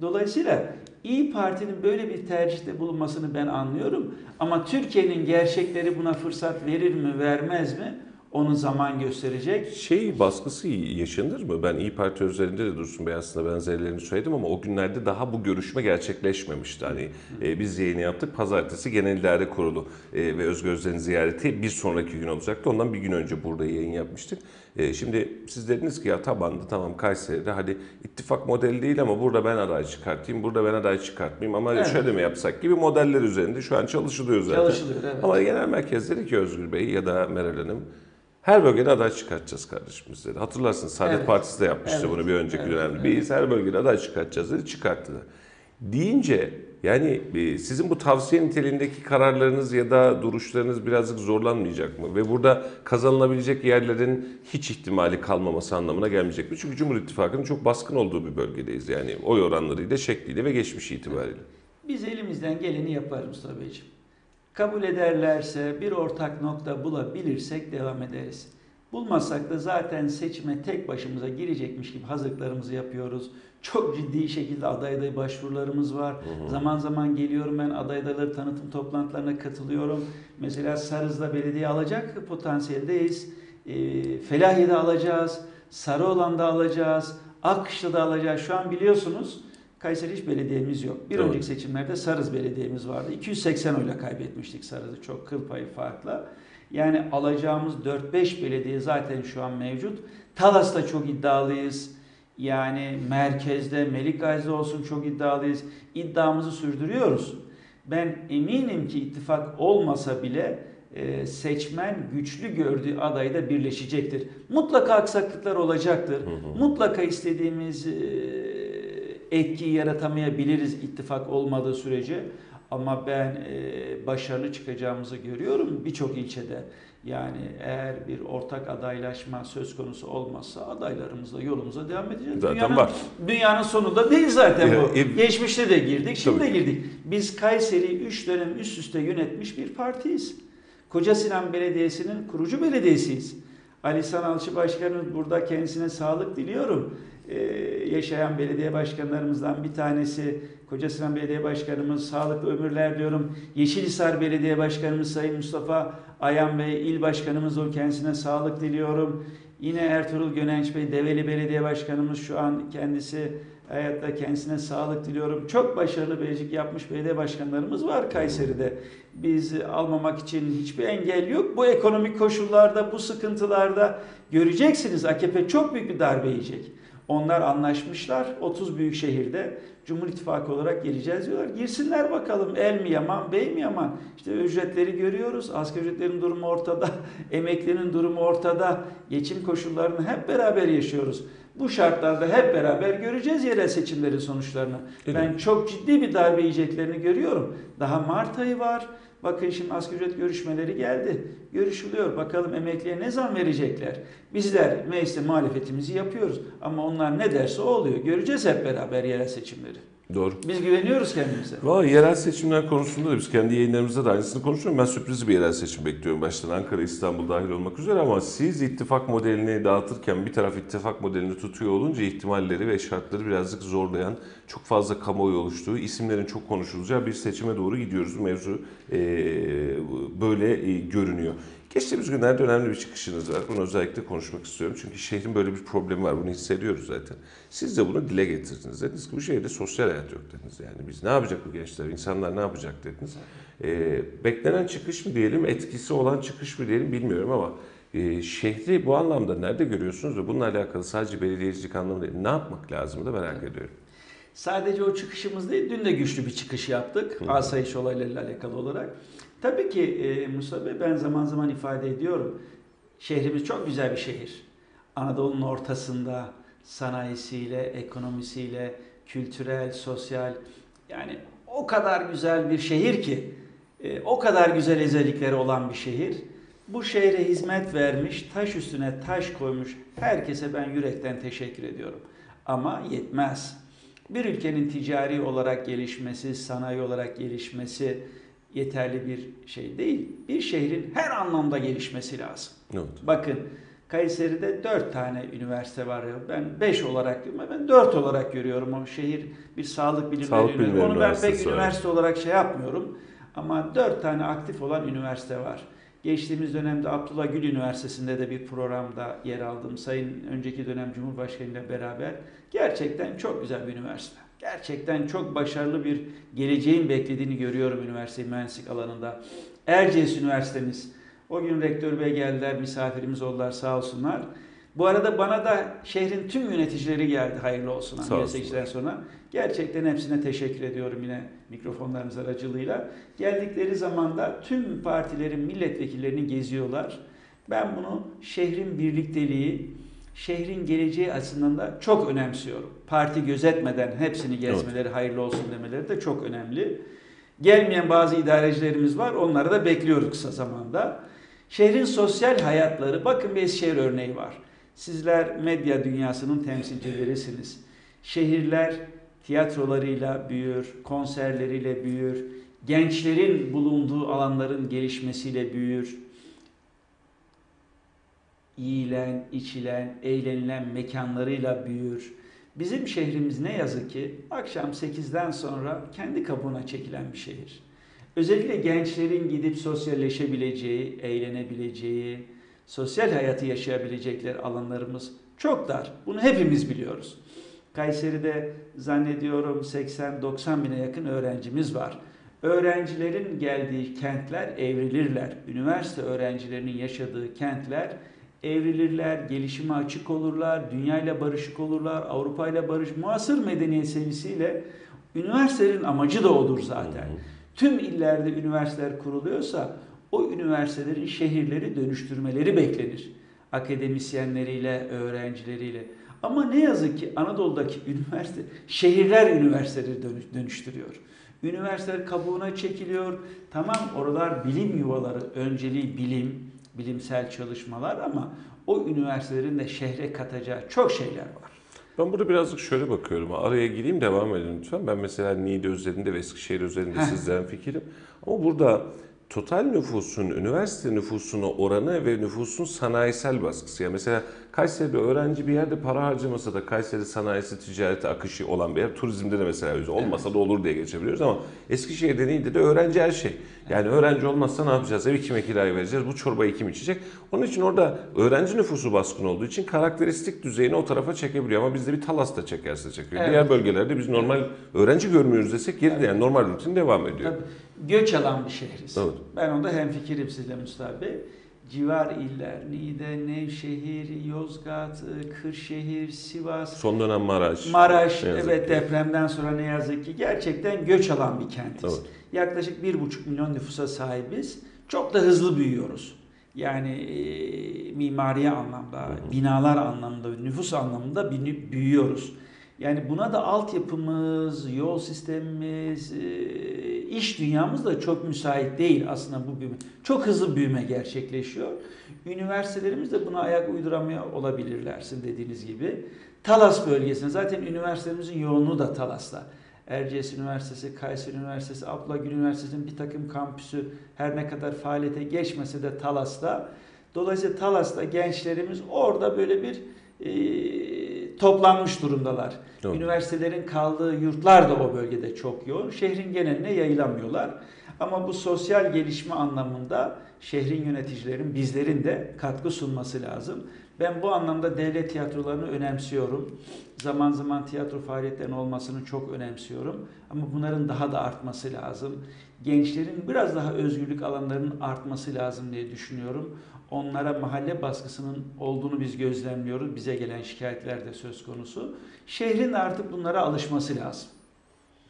Dolayısıyla İyi Parti'nin böyle bir tercihte bulunmasını ben anlıyorum. Ama Türkiye'nin gerçekleri buna fırsat verir mi, vermez mi? Onu zaman gösterecek. Şey baskısı yaşanır mı? Ben İyi Parti üzerinde de Dursun Bey aslında benzerlerini söyledim ama o günlerde daha bu görüşme gerçekleşmemişti. Hani e, biz yayını yaptık. Pazartesi Genel İdare Kurulu e, ve Özgür Özel'in ziyareti bir sonraki gün olacaktı. Ondan bir gün önce burada yayın yapmıştık. E, şimdi siz dediniz ki ya tabanda tamam Kayseri'de hadi ittifak modeli değil ama burada ben aday çıkartayım, burada ben aday çıkartmayayım ama Evet. şöyle mi yapsak gibi modeller üzerinde şu an çalışılıyor zaten. Çalışılıyor, evet. Ama genel merkez dedi ki Özgür Bey ya da Meral Hanım her bölgede aday çıkartacağız kardeşim biz dedi. Hatırlarsınız Saadet Evet. Partisi de yapmıştı Evet. bunu bir önceki Evet. dönemde. Evet. Biz her bölgede aday çıkartacağız dedi. Çıkarttılar. Deyince yani e, sizin bu tavsiye niteliğindeki kararlarınız ya da duruşlarınız birazcık zorlanmayacak mı? Ve burada kazanılabilecek yerlerin hiç ihtimali kalmaması anlamına gelmeyecek mi? Çünkü Cumhur İttifakı'nın çok baskın olduğu bir bölgedeyiz. Yani oy oranlarıyla, şekliyle ve geçmişi itibariyle. Biz elimizden geleni yaparız Mustafa Beyciğim. Kabul ederlerse bir ortak nokta bulabilirsek devam ederiz. Bulmazsak da zaten seçime tek başımıza girecekmiş gibi hazırlıklarımızı yapıyoruz. Çok ciddi şekilde aday adayı başvurularımız var. Zaman zaman geliyorum ben aday adayları tanıtım toplantılarına katılıyorum. Mesela Sarız'da belediye alacak potansiyeldeyiz. E, Felahiye'de alacağız. Sarıolan'da alacağız. Akkışlı'da alacağız. Şu an biliyorsunuz Kayseri hiç belediyemiz yok. Bir Doğru. önceki seçimlerde Sarız belediyemiz vardı. 280 oyla kaybetmiştik Sarız'ı çok kıl payı farkla. Yani alacağımız 4-5 belediye zaten şu an mevcut. Talas'ta çok iddialıyız. Yani merkezde, Melikgazi'de olsun çok iddialıyız. İddiamızı sürdürüyoruz. Ben eminim ki ittifak olmasa bile e, seçmen güçlü gördüğü adayda birleşecektir. Mutlaka aksaklıklar olacaktır. Mutlaka istediğimiz e, etkiyi yaratamayabiliriz ittifak olmadığı sürece. Ama ben e, başarılı çıkacağımızı görüyorum birçok ilçede. Yani eğer bir ortak adaylaşma söz konusu olmazsa adaylarımızla yolumuza devam edeceğiz. Zaten dünyanın, var. Dünyanın sonunda değil zaten bu. E, e, Geçmişte de girdik, şimdi Tabii. de girdik. Biz Kayseri'yi 3 dönem üst üste yönetmiş bir partiyiz. Koca Sinan Belediyesi'nin kurucu belediyesiyiz. Ali Sanalçı Başkanımız burada kendisine sağlık diliyorum. Ee, yaşayan belediye başkanlarımızdan bir tanesi Koca Sinan Belediye Başkanımız sağlıklı ömürler diyorum. Yeşilhisar Belediye Başkanımız Sayın Mustafa Ayan Bey, il başkanımız o kendisine sağlık diliyorum. Yine Ertuğrul Gönenç Bey, Develi Belediye Başkanımız şu an kendisi hayatta kendisine sağlık diliyorum. Çok başarılı belecik yapmış belediye başkanlarımız var Kayseri'de. Biz almamak için hiçbir engel yok. Bu ekonomik koşullarda, bu sıkıntılarda göreceksiniz AKP çok büyük bir darbe yiyecek. Onlar anlaşmışlar 30 büyük şehirde Cumhur İttifakı olarak geleceğiz diyorlar. Girsinler bakalım el mi yaman, bey mi yaman? İşte ücretleri görüyoruz. Asgari ücretlerin durumu ortada. *laughs* Emeklinin durumu ortada. Geçim koşullarını hep beraber yaşıyoruz. Bu şartlarda hep beraber göreceğiz yerel seçimlerin sonuçlarını. Evet. Ben çok ciddi bir darbe yiyeceklerini görüyorum. Daha Mart ayı var. Bakın şimdi asgari ücret görüşmeleri geldi. Görüşülüyor. Bakalım emekliye ne zam verecekler. Bizler mecliste muhalefetimizi yapıyoruz. Ama onlar ne derse o oluyor. Göreceğiz hep beraber yerel seçimleri. Doğru. Biz güveniyoruz kendimize. Valla yerel seçimler konusunda da biz kendi yayınlarımızda da aynısını konuşuyoruz. Ben sürpriz bir yerel seçim bekliyorum baştan Ankara, İstanbul dahil olmak üzere ama siz ittifak modelini dağıtırken bir taraf ittifak modelini tutuyor olunca ihtimalleri ve şartları birazcık zorlayan, çok fazla kamuoyu oluştuğu, isimlerin çok konuşulacağı bir seçime doğru gidiyoruz. Mevzu eee, böyle e, görünüyor. Geçtiğimiz günlerde önemli bir çıkışınız var. Bunu özellikle konuşmak istiyorum. Çünkü şehrin böyle bir problemi var. Bunu hissediyoruz zaten. Siz de bunu dile getirdiniz. Dediniz ki bu şehirde sosyal hayat yok dediniz. Yani biz ne yapacak bu gençler, insanlar ne yapacak dediniz. Ee, beklenen çıkış mı diyelim, etkisi olan çıkış mı diyelim bilmiyorum ama e, şehri bu anlamda nerede görüyorsunuz ve bununla alakalı sadece belediyecilik anlamında değil, ne yapmak lazım da merak ediyorum. Sadece o çıkışımız değil, dün de güçlü bir çıkış yaptık. Asayiş olaylarıyla alakalı olarak. Tabii ki e, Mustafa Bey ben zaman zaman ifade ediyorum. Şehrimiz çok güzel bir şehir. Anadolu'nun ortasında sanayisiyle, ekonomisiyle, kültürel, sosyal yani o kadar güzel bir şehir ki e, o kadar güzel özellikleri olan bir şehir. Bu şehre hizmet vermiş, taş üstüne taş koymuş herkese ben yürekten teşekkür ediyorum. Ama yetmez. Bir ülkenin ticari olarak gelişmesi, sanayi olarak gelişmesi yeterli bir şey değil. Bir şehrin her anlamda gelişmesi lazım. Oldu? Bakın Kayseri'de dört tane üniversite var. ya. Ben beş olarak diyorum ama ben dört olarak görüyorum. O şehir bir sağlık bilimleri Sağlık üniversitesi. bilimleri Onu ben pek üniversitesi var. üniversite olarak şey yapmıyorum. Ama dört tane aktif olan üniversite var. Geçtiğimiz dönemde Abdullah Gül Üniversitesi'nde de bir programda yer aldım. Sayın önceki dönem Cumhurbaşkanı ile beraber. Gerçekten çok güzel bir üniversite. Gerçekten çok başarılı bir geleceğin beklediğini görüyorum üniversite mühendislik alanında. Erciyes Üniversitemiz. O gün rektör bey geldiler, misafirimiz oldular sağ olsunlar. Bu arada bana da şehrin tüm yöneticileri geldi hayırlı olsun. Olsunlar. sonra. Gerçekten hepsine teşekkür ediyorum yine mikrofonlarımız aracılığıyla. Geldikleri zaman da tüm partilerin milletvekillerini geziyorlar. Ben bunu şehrin birlikteliği, şehrin geleceği açısından da çok önemsiyorum. Parti gözetmeden hepsini gezmeleri, hayırlı olsun demeleri de çok önemli. Gelmeyen bazı idarecilerimiz var. Onları da bekliyoruz kısa zamanda. Şehrin sosyal hayatları, bakın bir Eskişehir örneği var. Sizler medya dünyasının temsilcilerisiniz. Şehirler tiyatrolarıyla büyür, konserleriyle büyür, gençlerin bulunduğu alanların gelişmesiyle büyür. Yiyilen, içilen, eğlenilen mekanlarıyla büyür. Bizim şehrimiz ne yazık ki akşam 8'den sonra kendi kabuğuna çekilen bir şehir. Özellikle gençlerin gidip sosyalleşebileceği, eğlenebileceği, sosyal hayatı yaşayabilecekleri alanlarımız çok dar. Bunu hepimiz biliyoruz. Kayseri'de zannediyorum 80-90 bine yakın öğrencimiz var. Öğrencilerin geldiği kentler evrilirler. Üniversite öğrencilerinin yaşadığı kentler evrilirler, gelişime açık olurlar, dünyayla barışık olurlar, Avrupa ile barış, muasır medeniyet seviyesiyle üniversitenin amacı da odur zaten. Tüm illerde üniversiteler kuruluyorsa o üniversitelerin şehirleri dönüştürmeleri beklenir. Akademisyenleriyle, öğrencileriyle. Ama ne yazık ki Anadolu'daki *laughs* üniversite, şehirler üniversiteleri dönüş- dönüştürüyor. Üniversiteler kabuğuna çekiliyor. Tamam oralar bilim yuvaları, önceliği bilim, bilimsel çalışmalar ama o üniversitelerin de şehre katacağı çok şeyler var. Ben burada birazcık şöyle bakıyorum. Araya gireyim devam edin lütfen. Ben mesela Niğde özelinde ve Eskişehir özelinde Heh. sizden fikirim. Ama burada total nüfusun, üniversite nüfusuna oranı ve nüfusun sanayisel baskısı. Yani mesela Kayseri'de öğrenci bir yerde para harcamasa da Kayseri sanayisi, ticareti akışı olan bir yer. Turizmde de mesela öyle. Olmasa da olur diye geçebiliyoruz ama Eskişehir'de Niğde'de öğrenci her şey. Yani öğrenci olmazsa ne yapacağız? Evi kime kiraya vereceğiz? Bu çorbayı kim içecek? Onun için orada öğrenci nüfusu baskın olduğu için karakteristik düzeyini o tarafa çekebiliyor. Ama bizde bir Talas'ta çekerse çekiyor. Evet. Diğer bölgelerde biz normal öğrenci görmüyoruz desek yeri de yani normal rutin devam ediyor. Tabii, göç alan bir şehriz. Evet. Ben onda hemfikirim sizle Mustafa Bey. Civar iller, Niğde, Nevşehir, Yozgat, Kırşehir, Sivas, Son dönem Maraş. Maraş, evet ki. depremden sonra ne yazık ki gerçekten göç alan bir kentiz. Evet. Yaklaşık bir buçuk milyon nüfusa sahibiz. Çok da hızlı büyüyoruz. Yani e, mimari anlamda, binalar anlamında, nüfus anlamında büyü- büyüyoruz. Yani buna da altyapımız, yol sistemimiz, e, iş dünyamız da çok müsait değil aslında bu büyüme. Çok hızlı büyüme gerçekleşiyor. Üniversitelerimiz de buna ayak uyduramıyor olabilirler sizin dediğiniz gibi. Talas bölgesinde zaten üniversitelerimizin yoğunluğu da Talas'ta. Erciyes Üniversitesi, Kayseri Üniversitesi, Abdullah Gül Üniversitesi'nin bir takım kampüsü her ne kadar faaliyete geçmese de Talas'ta. Dolayısıyla Talas'ta gençlerimiz orada böyle bir e, toplanmış durumdalar. Doğru. Üniversitelerin kaldığı yurtlar da o bölgede çok yoğun. Şehrin geneline yayılamıyorlar. Ama bu sosyal gelişme anlamında şehrin yöneticilerin, bizlerin de katkı sunması lazım. Ben bu anlamda devlet tiyatrolarını önemsiyorum. Zaman zaman tiyatro faaliyetlerinin olmasını çok önemsiyorum. Ama bunların daha da artması lazım. Gençlerin biraz daha özgürlük alanlarının artması lazım diye düşünüyorum. Onlara mahalle baskısının olduğunu biz gözlemliyoruz. Bize gelen şikayetler de söz konusu. Şehrin artık bunlara alışması lazım.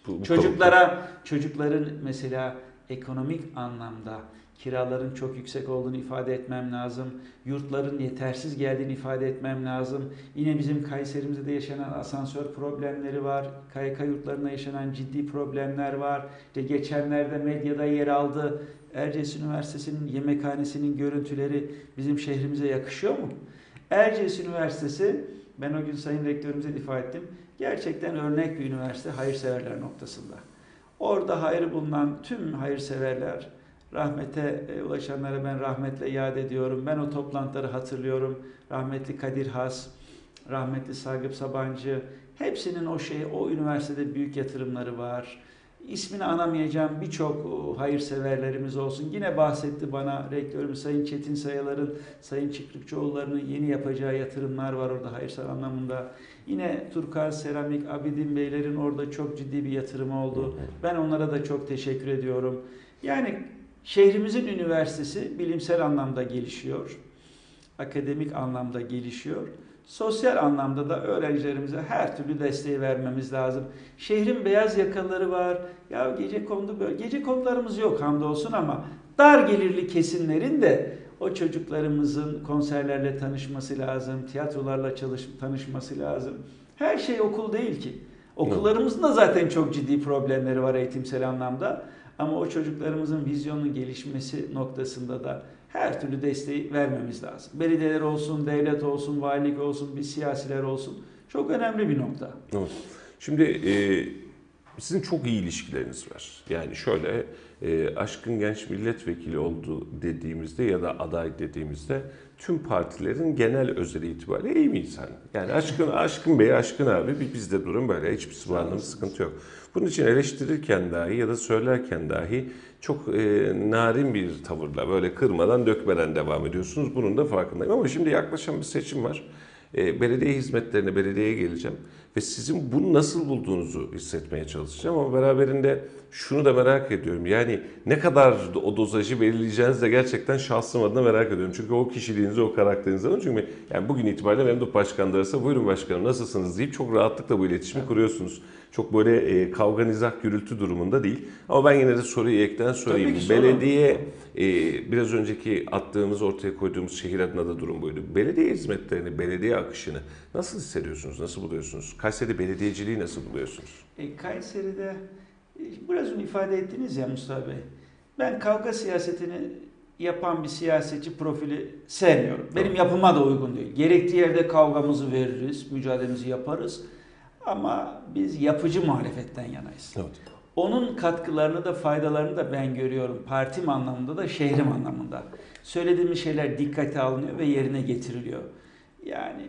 Bu- bu Çocuklara, çocukların mesela ekonomik anlamda kiraların çok yüksek olduğunu ifade etmem lazım. Yurtların yetersiz geldiğini ifade etmem lazım. Yine bizim Kayserimizde de yaşanan asansör problemleri var. KYK yurtlarında yaşanan ciddi problemler var. İşte geçenlerde medyada yer aldı. Erciyes Üniversitesi'nin yemekhanesinin görüntüleri bizim şehrimize yakışıyor mu? Erciyes Üniversitesi, ben o gün Sayın Rektörümüze de ifade ettim. Gerçekten örnek bir üniversite hayırseverler noktasında. Orada hayrı bulunan tüm hayırseverler, rahmete e, ulaşanlara ben rahmetle yad ediyorum. Ben o toplantıları hatırlıyorum. Rahmetli Kadir Has, rahmetli Sagıp Sabancı, hepsinin o şey, o üniversitede büyük yatırımları var. İsmini anamayacağım birçok e, hayırseverlerimiz olsun. Yine bahsetti bana rektörümüz Sayın Çetin Sayalar'ın, Sayın Çıkrıkçıoğulları'nın yeni yapacağı yatırımlar var orada hayırsel anlamında. Yine Turkaz Seramik, Abidin Beylerin orada çok ciddi bir yatırımı oldu. Ben onlara da çok teşekkür ediyorum. Yani şehrimizin üniversitesi bilimsel anlamda gelişiyor. Akademik anlamda gelişiyor. Sosyal anlamda da öğrencilerimize her türlü desteği vermemiz lazım. Şehrin beyaz yakaları var. Ya gece kondu böyle. Gece konularımız yok hamdolsun ama dar gelirli kesimlerin de o çocuklarımızın konserlerle tanışması lazım, tiyatrolarla çalış tanışması lazım. Her şey okul değil ki. Okullarımızın da zaten çok ciddi problemleri var eğitimsel anlamda. Ama o çocuklarımızın vizyonun gelişmesi noktasında da her türlü desteği vermemiz lazım. Belediyeler olsun, devlet olsun, valilik olsun, bir siyasiler olsun. Çok önemli bir nokta. Evet. Şimdi e, sizin çok iyi ilişkileriniz var. Yani şöyle e, Aşkın Genç Milletvekili oldu dediğimizde ya da aday dediğimizde tüm partilerin genel özeli itibariyle iyi bir insan. Yani Aşkın, Aşkın Bey, Aşkın abi bizde durum böyle. Hiçbir anlamda sıkıntı yok. Bunun için eleştirirken dahi ya da söylerken dahi çok e, narin bir tavırla böyle kırmadan dökmeden devam ediyorsunuz. Bunun da farkındayım. Ama şimdi yaklaşan bir seçim var. E, belediye hizmetlerine, belediyeye geleceğim. Ve sizin bunu nasıl bulduğunuzu hissetmeye çalışacağım. Ama beraberinde şunu da merak ediyorum. Yani ne kadar o dozajı belirleyeceğinizi de gerçekten şahsım adına merak ediyorum. Çünkü o kişiliğinizi, o karakterinizden. Çünkü yani bugün itibariyle Memduh Başkan da arasa buyurun başkanım nasılsınız deyip çok rahatlıkla bu iletişimi kuruyorsunuz. Çok böyle e, kavga nizah gürültü durumunda değil. Ama ben yine de soruyu ekten sorayım. Tabii ki sorun. Belediye e, biraz önceki attığımız ortaya koyduğumuz şehir adına da durum buydu. Belediye hizmetlerini, belediye akışını nasıl hissediyorsunuz, nasıl buluyorsunuz? Kayseri belediyeciliği nasıl buluyorsunuz? E, Kayseri'de e, biraz önce ifade ettiniz ya Mustafa Bey. Ben kavga siyasetini yapan bir siyasetçi profili sevmiyorum. Benim yapıma da uygun değil. Gerektiği yerde kavgamızı veririz, mücadelemizi yaparız. Ama biz yapıcı muhalefetten yanayız. Evet. Onun katkılarını da faydalarını da ben görüyorum. Partim anlamında da şehrim anlamında. Söylediğimiz şeyler dikkate alınıyor ve yerine getiriliyor. Yani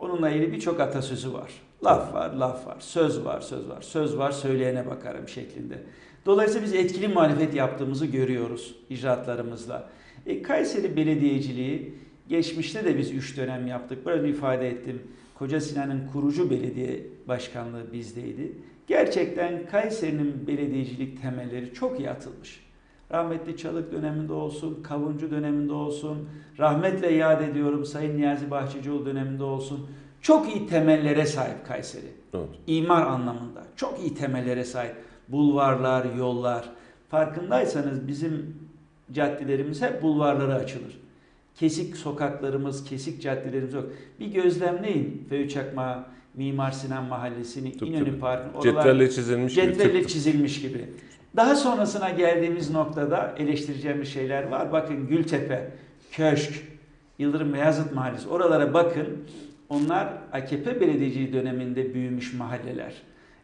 onunla ilgili birçok atasözü var. Laf var, laf var, söz var, söz var, söz var söyleyene bakarım şeklinde. Dolayısıyla biz etkili muhalefet yaptığımızı görüyoruz icraatlarımızla. E, Kayseri Belediyeciliği geçmişte de biz üç dönem yaptık. Böyle ifade ettim. Koca Sinan'ın kurucu belediye başkanlığı bizdeydi. Gerçekten Kayseri'nin belediyecilik temelleri çok iyi atılmış. Rahmetli Çalık döneminde olsun, Kavuncu döneminde olsun, rahmetle yad ediyorum Sayın Niyazi Bahçecioğlu döneminde olsun. Çok iyi temellere sahip Kayseri. Evet. İmar anlamında çok iyi temellere sahip. Bulvarlar, yollar. Farkındaysanız bizim caddelerimiz hep bulvarlara açılır. Kesik sokaklarımız, kesik caddelerimiz yok. Bir gözlemleyin Fevzi Çakma, Mimar Sinan Mahallesi'ni, Tabii, İnönü tabii. Parkı'nı. Cetvelle çizilmiş gibi. Cetvelle çizilmiş gibi. Daha sonrasına geldiğimiz noktada eleştireceğimiz şeyler var. Bakın Gültepe, Köşk, Yıldırım Beyazıt Mahallesi oralara bakın. Onlar AKP belediyeciliği döneminde büyümüş mahalleler.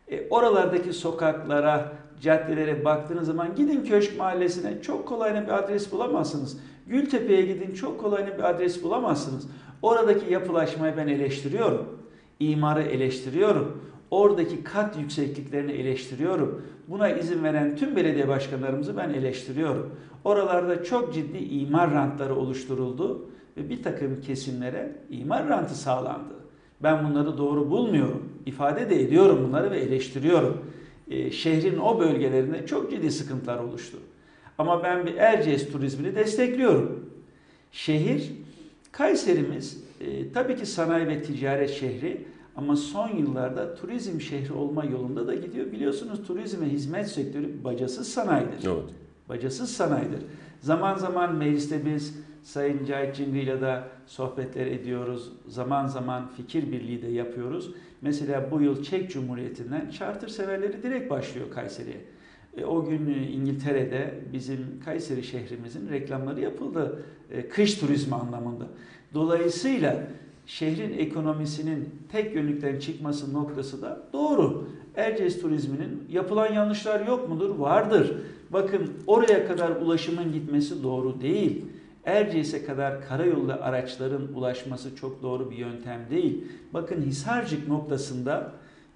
E, oralardaki sokaklara, caddelere baktığınız zaman gidin Köşk Mahallesi'ne çok kolayına bir adres bulamazsınız. Gültepe'ye gidin çok kolayına bir adres bulamazsınız. Oradaki yapılaşmayı ben eleştiriyorum. İmarı eleştiriyorum. Oradaki kat yüksekliklerini eleştiriyorum. Buna izin veren tüm belediye başkanlarımızı ben eleştiriyorum. Oralarda çok ciddi imar rantları oluşturuldu ve bir takım kesimlere imar rantı sağlandı. Ben bunları doğru bulmuyorum. İfade de ediyorum bunları ve eleştiriyorum. Ee, şehrin o bölgelerinde çok ciddi sıkıntılar oluştu. Ama ben bir Erciyes turizmini destekliyorum. Şehir, Kayserimiz e, tabii ki sanayi ve ticaret şehri ama son yıllarda turizm şehri olma yolunda da gidiyor. Biliyorsunuz turizm ve hizmet sektörü bacasız sanayidir. Evet. Bacasız sanayidir. Zaman zaman mecliste biz Sayın Cahit Cingri'yle de sohbetler ediyoruz. Zaman zaman fikir birliği de yapıyoruz. Mesela bu yıl Çek Cumhuriyeti'nden charter severleri direkt başlıyor Kayseri'ye. E, o gün e, İngiltere'de bizim Kayseri şehrimizin reklamları yapıldı. E, kış turizmi anlamında. Dolayısıyla şehrin ekonomisinin tek yönlükten çıkması noktası da doğru. Erciyes turizminin yapılan yanlışlar yok mudur? Vardır. Bakın oraya kadar ulaşımın gitmesi doğru değil. Erciyes'e kadar karayolu araçların ulaşması çok doğru bir yöntem değil. Bakın Hisarcık noktasında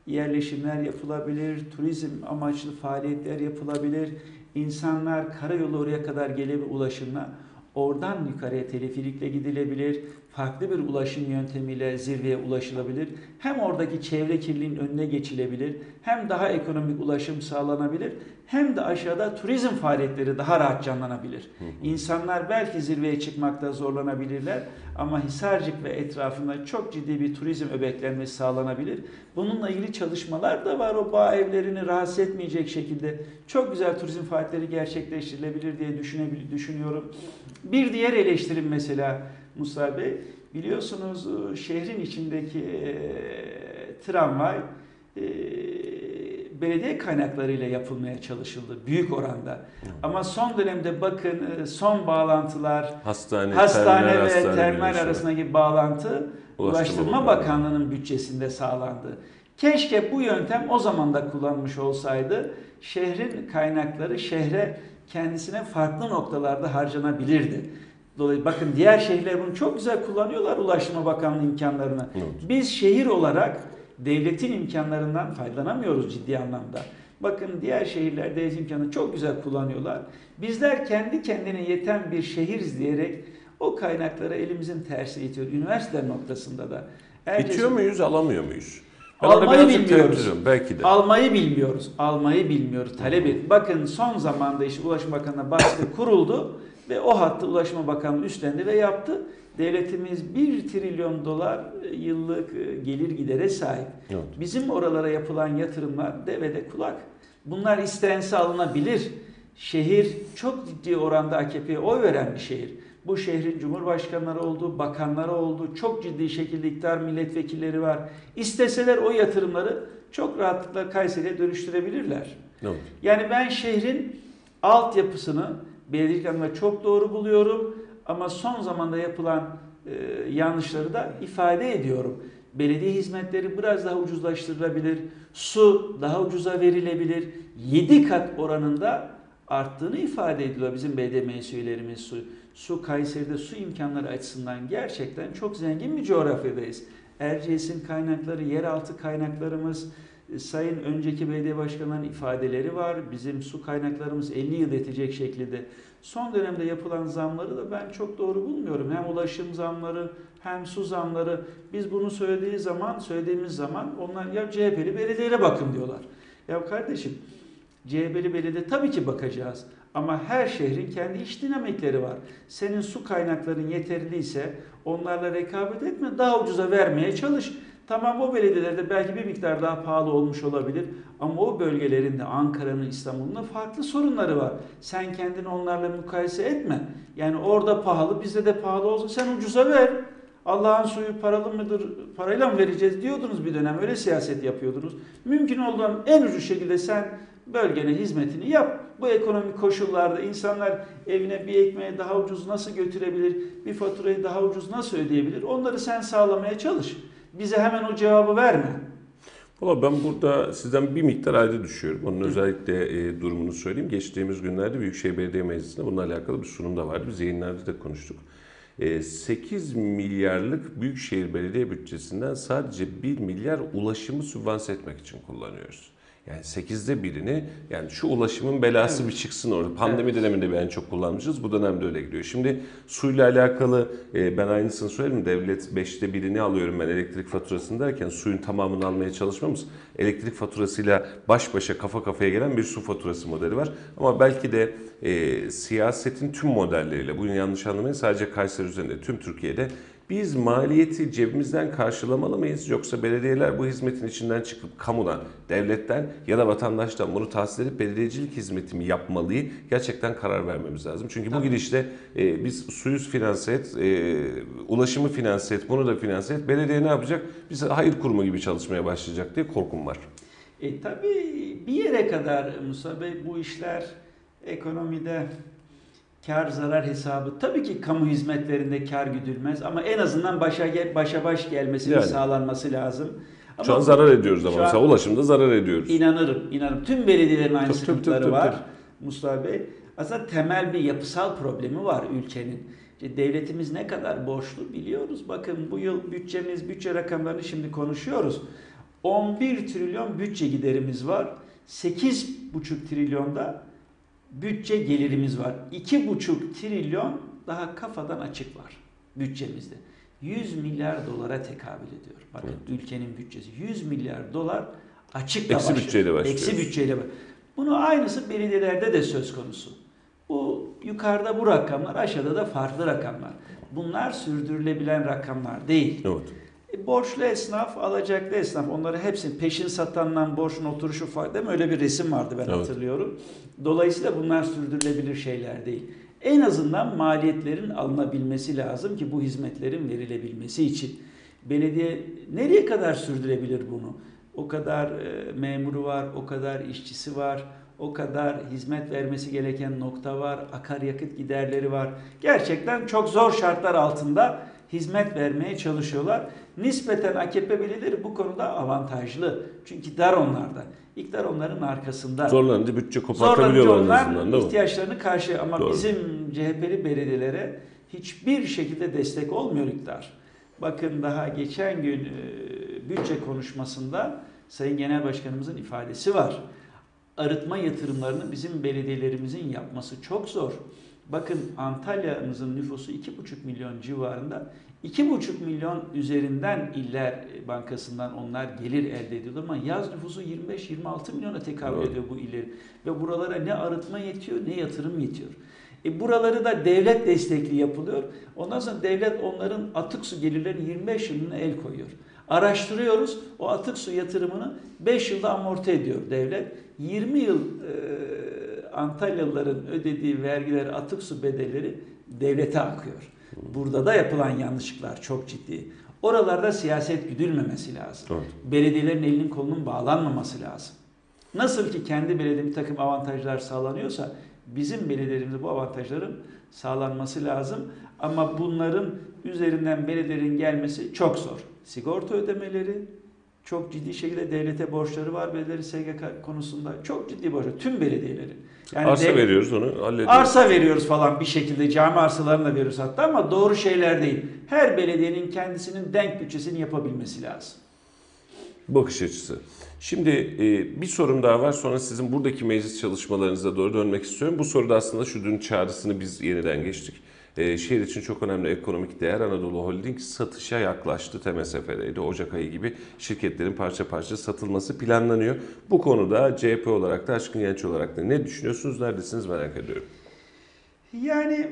yerleşimler yapılabilir, turizm amaçlı faaliyetler yapılabilir. İnsanlar karayolu oraya kadar gelebilir ulaşımla. Oradan yukarıya teleferikle gidilebilir. Farklı bir ulaşım yöntemiyle zirveye ulaşılabilir. Hem oradaki çevre kirliliğinin önüne geçilebilir. Hem daha ekonomik ulaşım sağlanabilir. Hem de aşağıda turizm faaliyetleri daha rahat canlanabilir. İnsanlar belki zirveye çıkmakta zorlanabilirler ama Hisarcık ve etrafında çok ciddi bir turizm öbeklenmesi sağlanabilir. Bununla ilgili çalışmalar da var. O bağ evlerini rahatsız etmeyecek şekilde çok güzel turizm faaliyetleri gerçekleştirilebilir diye düşünüyorum. Bir diğer eleştirim mesela Musa Bey, biliyorsunuz e, şehrin içindeki e, tramvay e, belediye kaynaklarıyla yapılmaya çalışıldı büyük oranda. Ama son dönemde bakın son bağlantılar Hastane, hastane terminal ve hastane terminal arasındaki bağlantı Ulaştırma Bakanlığı. Bakanlığı'nın bütçesinde sağlandı. Keşke bu yöntem o zaman da kullanmış olsaydı şehrin kaynakları şehre kendisine farklı noktalarda harcanabilirdi. Dolayısıyla bakın diğer şehirler bunu çok güzel kullanıyorlar Ulaştırma Bakanlığı imkanlarını. Evet. Biz şehir olarak devletin imkanlarından faydalanamıyoruz ciddi anlamda. Bakın diğer şehirler devlet imkanını çok güzel kullanıyorlar. Bizler kendi kendine yeten bir şehiriz diyerek o kaynakları elimizin tersi itiyor. Üniversiteler noktasında da. Erciyes- İtiyor muyuz, alamıyor muyuz? Ben Almayı bilmiyoruz. Belki de. Almayı bilmiyoruz. Almayı bilmiyoruz. Talep et. Bakın son zamanda işte Ulaşım Bakanı'na baskı kuruldu ve o hattı Ulaşım Bakanlığı üstlendi ve yaptı. Devletimiz 1 trilyon dolar yıllık e, gelir gidere sahip. Evet. Bizim oralara yapılan yatırımlar devede kulak. Bunlar istense alınabilir. Şehir çok ciddi oranda AKP'ye oy veren bir şehir. Bu şehrin cumhurbaşkanları oldu, bakanları oldu, çok ciddi şekilde iktidar milletvekilleri var. İsteseler o yatırımları çok rahatlıkla Kayseri'ye dönüştürebilirler. Evet. Yani ben şehrin altyapısını anlamda çok doğru buluyorum ama son zamanda yapılan e, yanlışları da ifade ediyorum. Belediye hizmetleri biraz daha ucuzlaştırılabilir, su daha ucuza verilebilir, 7 kat oranında arttığını ifade ediyor bizim belediye mensuplarımız su. Su Kayseri'de su imkanları açısından gerçekten çok zengin bir coğrafyadayız. Erciyes'in kaynakları, yeraltı kaynaklarımız, Sayın önceki belediye başkanlarının ifadeleri var. Bizim su kaynaklarımız 50 yıl yetecek şekilde. Son dönemde yapılan zamları da ben çok doğru bulmuyorum. Hem ulaşım zamları hem su zamları. Biz bunu söylediği zaman, söylediğimiz zaman onlar ya CHP'li belediyelere bakın diyorlar. Ya kardeşim CHP'li belediye tabii ki bakacağız. Ama her şehrin kendi iş dinamikleri var. Senin su kaynakların yeterliyse onlarla rekabet etme. Daha ucuza vermeye çalış. Tamam o belediyelerde belki bir miktar daha pahalı olmuş olabilir. Ama o bölgelerinde Ankara'nın, İstanbul'un da farklı sorunları var. Sen kendini onlarla mukayese etme. Yani orada pahalı, bizde de pahalı olsa sen ucuza ver. Allah'ın suyu paralı mıdır, parayla mı vereceğiz diyordunuz bir dönem. Öyle siyaset yapıyordunuz. Mümkün olduğundan en ucuz şekilde sen bölgene hizmetini yap. Bu ekonomik koşullarda insanlar evine bir ekmeği daha ucuz nasıl götürebilir, bir faturayı daha ucuz nasıl ödeyebilir? Onları sen sağlamaya çalış. Bize hemen o cevabı verme. Valla ben burada sizden bir miktar ayrı düşüyorum. Onun özellikle e, durumunu söyleyeyim. Geçtiğimiz günlerde Büyükşehir Belediye Meclisi'nde bununla alakalı bir sunum da vardı. Biz yayınlarda da konuştuk. E, 8 milyarlık Büyükşehir Belediye bütçesinden sadece 1 milyar ulaşımı sübvanse etmek için kullanıyoruz. Yani 8'de birini yani şu ulaşımın belası bir çıksın orada. Pandemi döneminde bir en çok kullanmışız. Bu dönemde öyle gidiyor. Şimdi suyla alakalı e, ben aynısını söylerim. Devlet 5'te birini alıyorum ben elektrik faturasını derken suyun tamamını almaya çalışmamız elektrik faturasıyla baş başa kafa kafaya gelen bir su faturası modeli var. Ama belki de e, siyasetin tüm modelleriyle, bunu yanlış anlamayın sadece Kayseri üzerinde tüm Türkiye'de biz maliyeti cebimizden karşılamalı mıyız yoksa belediyeler bu hizmetin içinden çıkıp kamudan, devletten ya da vatandaştan bunu tahsil edip belediyecilik hizmetimi yapmalıyı gerçekten karar vermemiz lazım. Çünkü bu gidişte e, biz suyu finanse et, e, ulaşımı finanse et, bunu da finanse et. Belediye ne yapacak? Biz hayır kurumu gibi çalışmaya başlayacak diye korkum var. E tabii bir yere kadar Musa Bey bu işler ekonomide kar zarar hesabı tabii ki kamu hizmetlerinde kar güdülmez ama en azından başa başa baş gelmesinin Yani. sağlanması lazım. Ama Şu an zarar ediyoruz ama mesela ulaşımda zarar ediyoruz. İnanırım, inanırım. Tüm belediyelerin aynı tabii, sıkıntıları tabii, var. tabii. Mustafa Bey. Aslında temel bir yapısal problemi var ülkenin. İşte devletimiz ne kadar borçlu biliyoruz. Bakın bu yıl bütçemiz, bütçe rakamlarını şimdi konuşuyoruz. 11 trilyon bütçe giderimiz var. 8,5 trilyonda bütçe gelirimiz var. 2,5 trilyon daha kafadan açık var bütçemizde. 100 milyar dolara tekabül ediyor. Bakın ülkenin bütçesi 100 milyar dolar açıkla Eksi başlıyor. bütçeyle başlıyoruz. Eksi bütçeyle. baş- Bunu aynısı belediyelerde de söz konusu. Bu yukarıda bu rakamlar, aşağıda da farklı rakamlar. Bunlar sürdürülebilen rakamlar değil. Evet. E, borçlu esnaf, alacaklı esnaf onları hepsini peşin satandan borçun oturuşu farklı değil mi? Öyle bir resim vardı ben Evet. hatırlıyorum. Dolayısıyla bunlar sürdürülebilir şeyler değil. En azından maliyetlerin alınabilmesi lazım ki bu hizmetlerin verilebilmesi için. Belediye nereye kadar sürdürebilir bunu? O kadar e, memuru var, o kadar işçisi var, o kadar hizmet vermesi gereken nokta var, akaryakıt giderleri var. Gerçekten çok zor şartlar altında hizmet vermeye çalışıyorlar. Nispeten AKP belediyeleri bu konuda avantajlı. Çünkü dar onlarda. İktidar onların arkasında. Zorlanınca bütçe Zorlanınca kopartabiliyorlar en onlar ihtiyaçlarını karşı ama Doğru. bizim CHP'li belediyelere hiçbir şekilde destek olmuyor iktidar. Bakın daha geçen gün e, bütçe konuşmasında Sayın Genel Başkanımızın ifadesi var. Arıtma yatırımlarını bizim belediyelerimizin yapması çok zor. Bakın Antalya'mızın nüfusu 2,5 milyon civarında. 2,5 milyon üzerinden iller bankasından onlar gelir elde ediyorlar ama yaz nüfusu 25-26 milyona tekabül Evet. ediyor bu iller. Ve buralara ne arıtma yetiyor ne yatırım yetiyor. E buraları da devlet destekli yapılıyor. Ondan sonra devlet onların atık su gelirlerinin 25 yılına el koyuyor. Araştırıyoruz. O atık su yatırımını 5 yılda amorti ediyor devlet. 20 yıl e, Antalyalıların ödediği vergiler, atık su bedelleri devlete akıyor. Burada da yapılan yanlışlıklar çok ciddi. Oralarda siyaset güdülmemesi lazım. Evet. Belediyelerin elinin kolunun bağlanmaması lazım. Nasıl ki kendi belediye bir takım avantajlar sağlanıyorsa bizim belediyelerimize bu avantajların sağlanması lazım. Ama bunların üzerinden belediyelerin gelmesi çok zor. Sigorta ödemeleri, çok ciddi şekilde devlete borçları var belediyeleri SGK konusunda. Çok ciddi borçları. Tüm belediyelerin. Yani Arsa devlet- veriyoruz onu hallediyoruz. Arsa veriyoruz falan bir şekilde cami arsalarını da veriyoruz hatta ama doğru şeyler değil. Her belediyenin kendisinin denk bütçesini yapabilmesi lazım. Bakış açısı. Şimdi e, bir sorum daha var sonra sizin buradaki meclis çalışmalarınıza doğru dönmek istiyorum. Bu soruda aslında şu dün çağrısını biz yeniden geçtik. E, şehir için çok önemli ekonomik değer Anadolu Holding satışa yaklaştı. TMSF'deydi. Ocak ayı gibi şirketlerin parça parça satılması planlanıyor. Bu konuda CHP olarak da Aşkın Genç olarak da ne düşünüyorsunuz? Neredesiniz merak ediyorum. Yani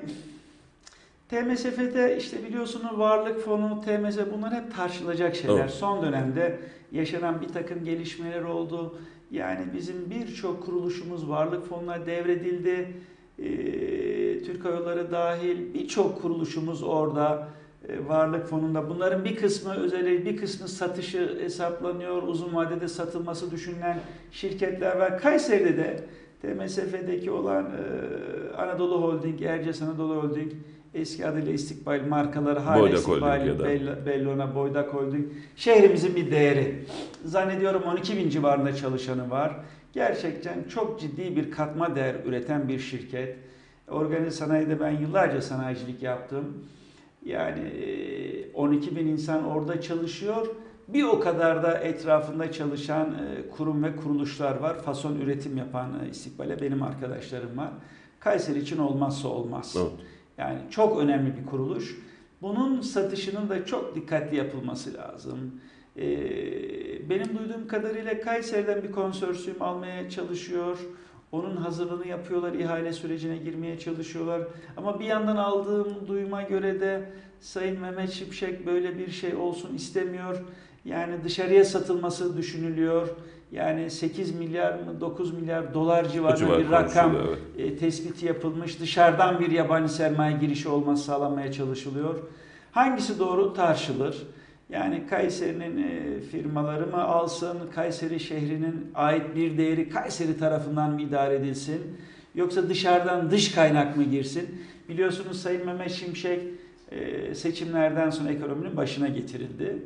TMSF'de işte biliyorsunuz varlık fonu, TMS bunlar hep tartışılacak şeyler. Evet. Son dönemde yaşanan bir takım gelişmeler oldu. Yani bizim birçok kuruluşumuz varlık fonuna devredildi. Ee, Türk Hava Yolları dahil birçok kuruluşumuz orada e, varlık fonunda. Bunların bir kısmı özel, bir kısmı satışı hesaplanıyor. Uzun vadede satılması düşünülen şirketler var. Kayseri'de de TMSF'deki olan e, Anadolu Holding, Erciyes Anadolu Holding, eski adıyla İstikbal markaları hala Boydak İstikbal, Bellona, Boydak Holding. Şehrimizin bir değeri. Zannediyorum 12 bin civarında çalışanı var. Gerçekten çok ciddi bir katma değer üreten bir şirket. Organize sanayide ben yıllarca sanayicilik yaptım. Yani e, 12 bin insan orada çalışıyor. Bir o kadar da etrafında çalışan e, kurum ve kuruluşlar var. Fason üretim yapan e, istikbale benim arkadaşlarım var. Kayseri için olmazsa olmaz. Evet. Yani çok önemli bir kuruluş. Bunun satışının da çok dikkatli yapılması lazım. Ee, benim duyduğum kadarıyla Kayseri'den bir konsorsiyum almaya çalışıyor. Onun hazırlığını yapıyorlar, ihale sürecine girmeye çalışıyorlar. Ama bir yandan aldığım duyuma göre de Sayın Mehmet Şimşek böyle bir şey olsun istemiyor. Yani dışarıya satılması düşünülüyor. Yani 8 milyar mı 9 milyar dolar civarında civar bir rakam evet. e, tespiti yapılmış. Dışarıdan bir yabancı sermaye girişi olması sağlanmaya çalışılıyor. Hangisi doğru tartışılır. Yani Kayseri'nin e, firmaları mı alsın, Kayseri şehrinin ait bir değeri Kayseri tarafından mı idare edilsin? Yoksa dışarıdan dış kaynak mı girsin? Biliyorsunuz Sayın Mehmet Şimşek e, seçimlerden sonra ekonominin başına getirildi.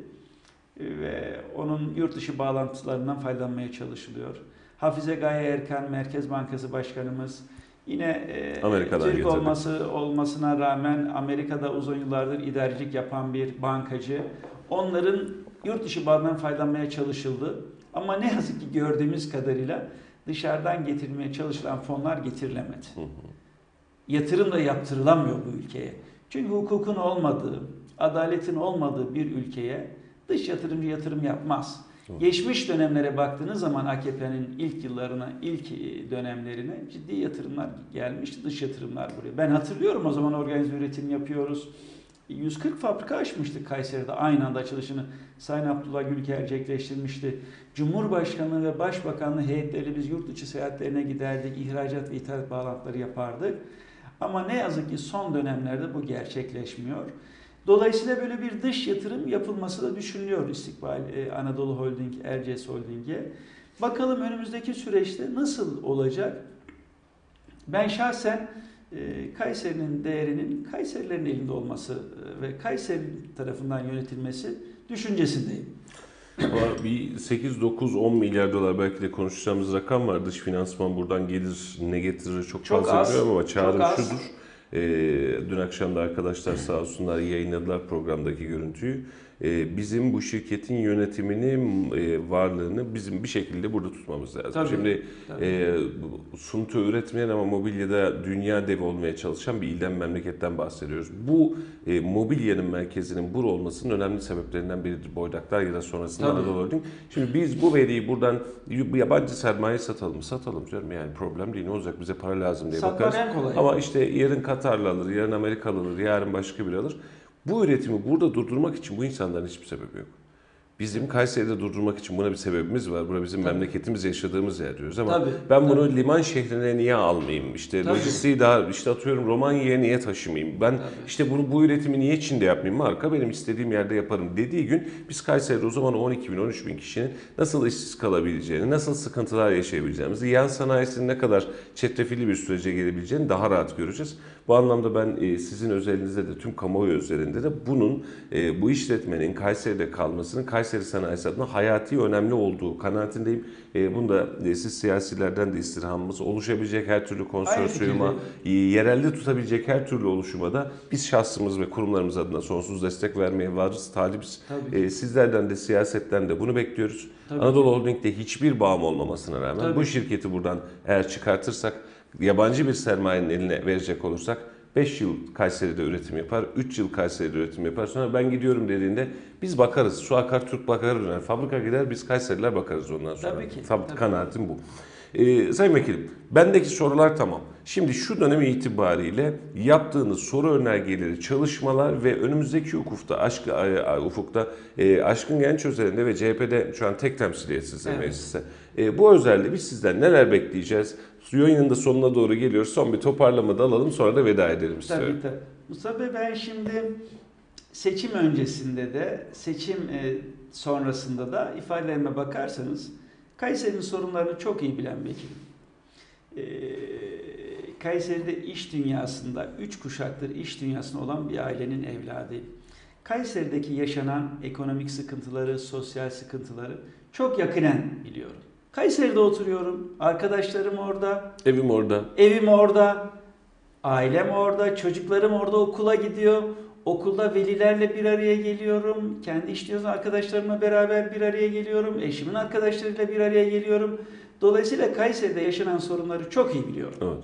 E, Ve onun yurt dışı bağlantılarından faydalanmaya çalışılıyor. Hafize Gaye Erkan, Merkez Bankası Başkanımız yine Amerika'dan Türk olması olmasına rağmen Amerika'da uzun yıllardır idarecilik yapan bir bankacı. Onların yurt dışı bağından faydalanmaya çalışıldı. Ama ne yazık ki gördüğümüz kadarıyla dışarıdan getirilmeye çalışılan fonlar getirilemedi. Yatırım da yaptırılamıyor bu ülkeye. Çünkü hukukun olmadığı, adaletin olmadığı bir ülkeye dış yatırımcı yatırım yapmaz. Doğru. Geçmiş dönemlere baktığınız zaman AKP'nin ilk yıllarına, ilk e, dönemlerine ciddi yatırımlar gelmişti, dış yatırımlar buraya. Ben hatırlıyorum o zaman organize üretim yapıyoruz. 140 fabrika açmıştık Kayseri'de aynı anda açılışını Sayın Abdullah Gül gerçekleştirmişti. Cumhurbaşkanlığı ve Başbakanlığı heyetleriyle biz yurt dışı seyahatlerine giderdik, ihracat ve ithalat bağlantıları yapardık. Ama ne yazık ki son dönemlerde bu gerçekleşmiyor. Dolayısıyla böyle bir dış yatırım yapılması da düşünülüyor İstikbal e, Anadolu Holding, Erciyes Holding'e. Bakalım önümüzdeki süreçte nasıl olacak? Ben şahsen Kayseri'nin değerinin Kayserilerin elinde olması e, ve Kayseri tarafından yönetilmesi düşüncesindeyim. Ama bir 8, 9, 10 milyar dolar belki de konuşacağımız rakam var. Dış finansman buradan gelir, ne getirir çok, Çok fazla az, bilmiyorum ama çağrım şudur. Ee, dün akşam da arkadaşlar sağ olsunlar yayınladılar programdaki görüntüyü. Ee, bizim bu şirketin yönetimini, e, varlığını bizim bir şekilde burada tutmamız lazım. Tabii, Şimdi tabii. e, bu suntu üretmeyen ama mobilyada dünya devi olmaya çalışan bir ilden memleketten bahsediyoruz. Bu e, mobilyanın merkezinin bur olmasının önemli sebeplerinden biridir. Boydaklar ya da sonrasında Tabii. Anadolu Holding. Şimdi biz bu veriyi buradan yabancı sermaye satalım mı? Satalım diyorum yani problem değil. Ne olacak bize para lazım diye Satmak bakarız. Ama işte yarın Katarlı alır, yarın Amerikalı alır, yarın başka biri alır. Bu üretimi burada durdurmak için bu insanların hiçbir sebebi yok. Bizim Kayseri'de durdurmak için buna bir sebebimiz var. Bura bizim Tabii. memleketimiz, yaşadığımız yer diyoruz ama Tabii, ben bunu tabii. liman şehrine niye almayayım? İşte Tabii. lojistiği daha işte atıyorum Romanya'ya niye taşımayayım? Ben Tabii. işte bunu bu üretimi niye Çin'de yapmayayım? Marka benim istediğim yerde yaparım dediği gün biz Kayseri'de o zaman 12 bin 13 bin kişinin nasıl işsiz kalabileceğini, nasıl sıkıntılar yaşayabileceğimizi, yan sanayisinin ne kadar çetrefilli bir sürece gelebileceğini daha rahat göreceğiz. Bu anlamda ben e, sizin özelinizde de tüm kamuoyu üzerinde de bunun e, bu işletmenin Kayseri'de kalmasının Kayseri sanayisi adına hayati önemli olduğu kanaatindeyim. E, bunda siz siyasilerden de istirhamımız oluşabilecek her türlü konsorsiyuma, yerelde tutabilecek her türlü oluşuma da biz şahsımız ve kurumlarımız adına sonsuz destek vermeye varız, talibiz. Tabii. Sizlerden de siyasetten de bunu bekliyoruz. Tabii. Anadolu Holding'de hiçbir bağım olmamasına rağmen Tabii. bu şirketi buradan eğer çıkartırsak, yabancı bir sermayenin eline verecek olursak 5 yıl Kayseri'de üretim yapar, 3 yıl Kayseri'de üretim yapar. Sonra ben gidiyorum dediğinde biz bakarız. Su akar, Türk bakar döner. Fabrika gider, biz Kayseriler bakarız ondan sonra. Tabii ki, Tab- tabii. Kanaatim bu. Ee, Sayın Vekilim, bendeki sorular tamam. Şimdi şu dönem itibariyle yaptığınız soru önergeleri, çalışmalar ve önümüzdeki ufukta, aşk, e, ufukta e, Aşkın Genç Özelinde ve CHP'de şu an tek temsiliyetsiz Evet. mecliste. E, bu özelde biz sizden neler bekleyeceğiz? Yayının da sonuna doğru geliyoruz. Son bir toparlama da alalım sonra da veda edelim istiyorum. Tabii tabii. Mustafa Bey ben şimdi seçim öncesinde de seçim e, sonrasında da ifadelerime bakarsanız Kayseri'nin sorunlarını çok iyi bilen bir hekilim. E, Kayseri'de iş dünyasında, üç kuşaktır iş dünyasında olan bir ailenin evladıyım. Kayseri'deki yaşanan ekonomik sıkıntıları, sosyal sıkıntıları çok yakinen biliyorum. Kayseri'de oturuyorum, arkadaşlarım orada, Evim orada. Evim orada, ailem orada, çocuklarım orada okula gidiyor. Okulda velilerle bir araya geliyorum. Kendi iş dünyasında arkadaşlarımla beraber bir araya geliyorum. Eşimin arkadaşlarıyla bir araya geliyorum. Dolayısıyla Kayseri'de yaşanan sorunları çok iyi biliyorum. Evet.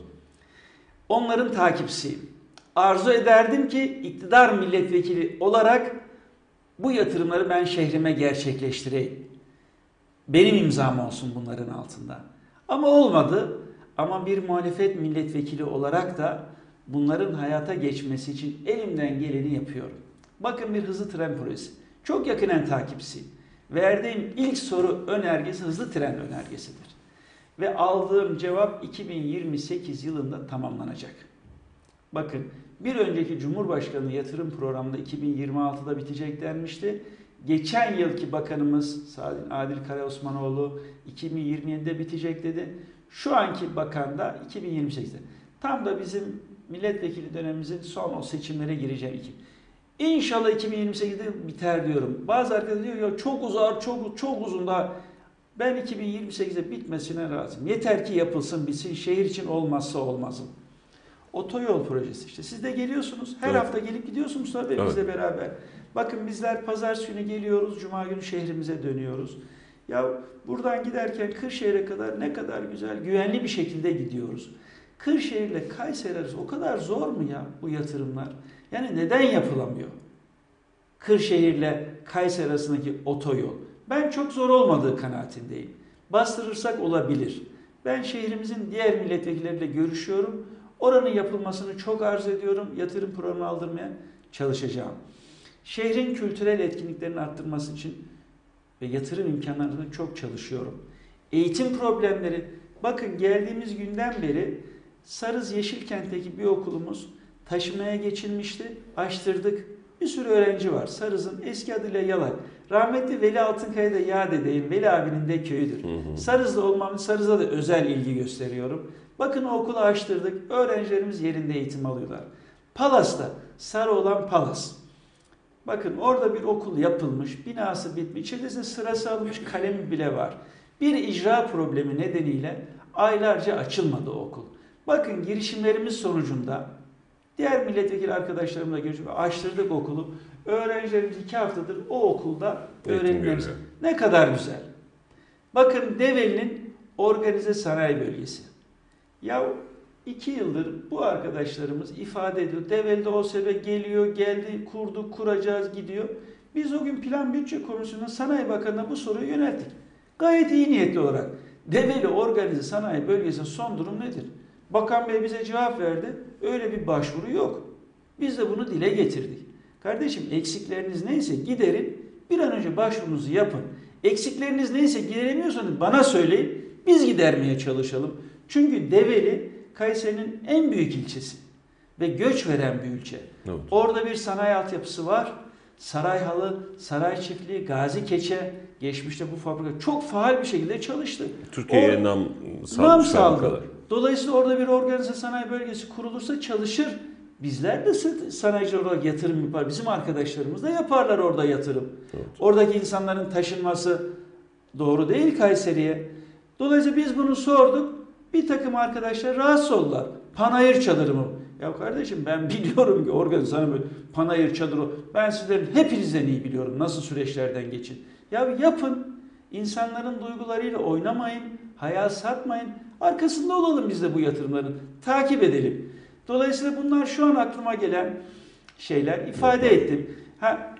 Onların takipçisiyim. Arzu ederdim ki iktidar milletvekili olarak bu yatırımları ben şehrime gerçekleştireyim. Benim imzam olsun bunların altında. Ama olmadı. Ama bir muhalefet milletvekili olarak da bunların hayata geçmesi için elimden geleni yapıyorum. Bakın bir hızlı tren projesi. Çok yakinen takipçisiyim. Verdiğim ilk soru önergesi hızlı tren önergesidir. Ve aldığım cevap 2028 yılında tamamlanacak. Bakın bir önceki Cumhurbaşkanı yatırım programında 2026'da bitecek denmişti. Geçen yılki bakanımız Adil Karaosmanoğlu 2027'de bitecek dedi. Şu anki bakan da 2028'de. Tam da bizim milletvekili dönemimizin son o seçimlere gireceği iki. İnşallah 2028'de biter diyorum. Bazı arkadaşlar diyor ya çok uzar, çok çok uzun da ben 2028'de bitmesine razıyım. Yeter ki yapılsın, bitsin. Şehir için olmazsa olmazım. Otoyol projesi işte. Siz de geliyorsunuz. Her Evet. hafta gelip gidiyorsunuz tabii Evet. bizle beraber. Bakın bizler pazar günü geliyoruz, cuma günü şehrimize dönüyoruz. Ya buradan giderken Kırşehir'e kadar ne kadar güzel, güvenli bir şekilde gidiyoruz. Kırşehir ile Kayseri arası o kadar zor mu ya bu yatırımlar? Yani neden yapılamıyor? Kırşehir ile Kayseri arasındaki otoyol. Ben çok zor olmadığı kanaatindeyim. Bastırırsak olabilir. Ben şehrimizin diğer milletvekilleriyle görüşüyorum. Oranın yapılmasını çok arz ediyorum. Yatırım programı aldırmaya çalışacağım. Şehrin kültürel etkinliklerini arttırması için ve yatırım imkanlarını çok çalışıyorum. Eğitim problemleri, bakın geldiğimiz günden beri Sarız Yeşilkent'teki bir okulumuz taşımaya geçilmişti. Açtırdık. Bir sürü öğrenci var. Sarız'ın eski adıyla Yalak. Rahmetli Veli Altınkaya da yad edeyim. Veli abinin de köyüdür. Sarız'da olmam, Sarız'a da özel ilgi gösteriyorum. Bakın okulu açtırdık. Öğrencilerimiz yerinde eğitim alıyorlar. Palas'ta, sarı olan Palas. Bakın orada bir okul yapılmış, binası bitmiş, içerisinde sırası alınmış kalemi bile var. Bir icra problemi nedeniyle aylarca açılmadı o okul. Bakın girişimlerimiz sonucunda diğer milletvekili arkadaşlarımla görüşüp açtırdık okulu. Öğrencilerimiz iki haftadır o okulda öğrenimlerimiz. Ne kadar güzel. Bakın Develi'nin organize sanayi bölgesi. Ya iki yıldır bu arkadaşlarımız ifade ediyor. Develi'de OSB geliyor, geldi, kurdu, kuracağız, gidiyor. Biz o gün Plan Bütçe Komisyonu'na Sanayi Bakanı'na bu soruyu yönelttik. Gayet iyi niyetli olarak. Develi Organize Sanayi Bölgesi'nin son durum nedir? Bakan Bey bize cevap verdi. Öyle bir başvuru yok. Biz de bunu dile getirdik. Kardeşim eksikleriniz neyse giderin. Bir an önce başvurunuzu yapın. Eksikleriniz neyse gideremiyorsanız bana söyleyin. Biz gidermeye çalışalım. Çünkü Develi Kayseri'nin en büyük ilçesi ve göç veren bir ilçe. Evet. Orada bir sanayi altyapısı var. Saray Halı, Saray Çiftliği, Gazi Keçe geçmişte bu fabrika çok faal bir şekilde çalıştı. Türkiye'ye nam Nam salmış saldı. kadar. Dolayısıyla orada bir organize sanayi bölgesi kurulursa çalışır. Bizler de sanayiciler olarak yatırım yapar. Bizim arkadaşlarımız da yaparlar orada yatırım. Evet. Oradaki insanların taşınması doğru değil Kayseri'ye. Dolayısıyla biz bunu sorduk. Bir takım arkadaşlar rahatsız oldular. Panayır çadırı mı? Ya kardeşim ben *laughs* biliyorum ki organize sanayi böyle panayır çadırı. Ben sizlerin hepinizden iyi biliyorum nasıl süreçlerden geçin. Ya yapın. İnsanların duygularıyla oynamayın. Hayal satmayın. Arkasında olalım biz de bu yatırımların. Takip edelim. Dolayısıyla bunlar şu an aklıma gelen şeyler ifade ettim. Ha,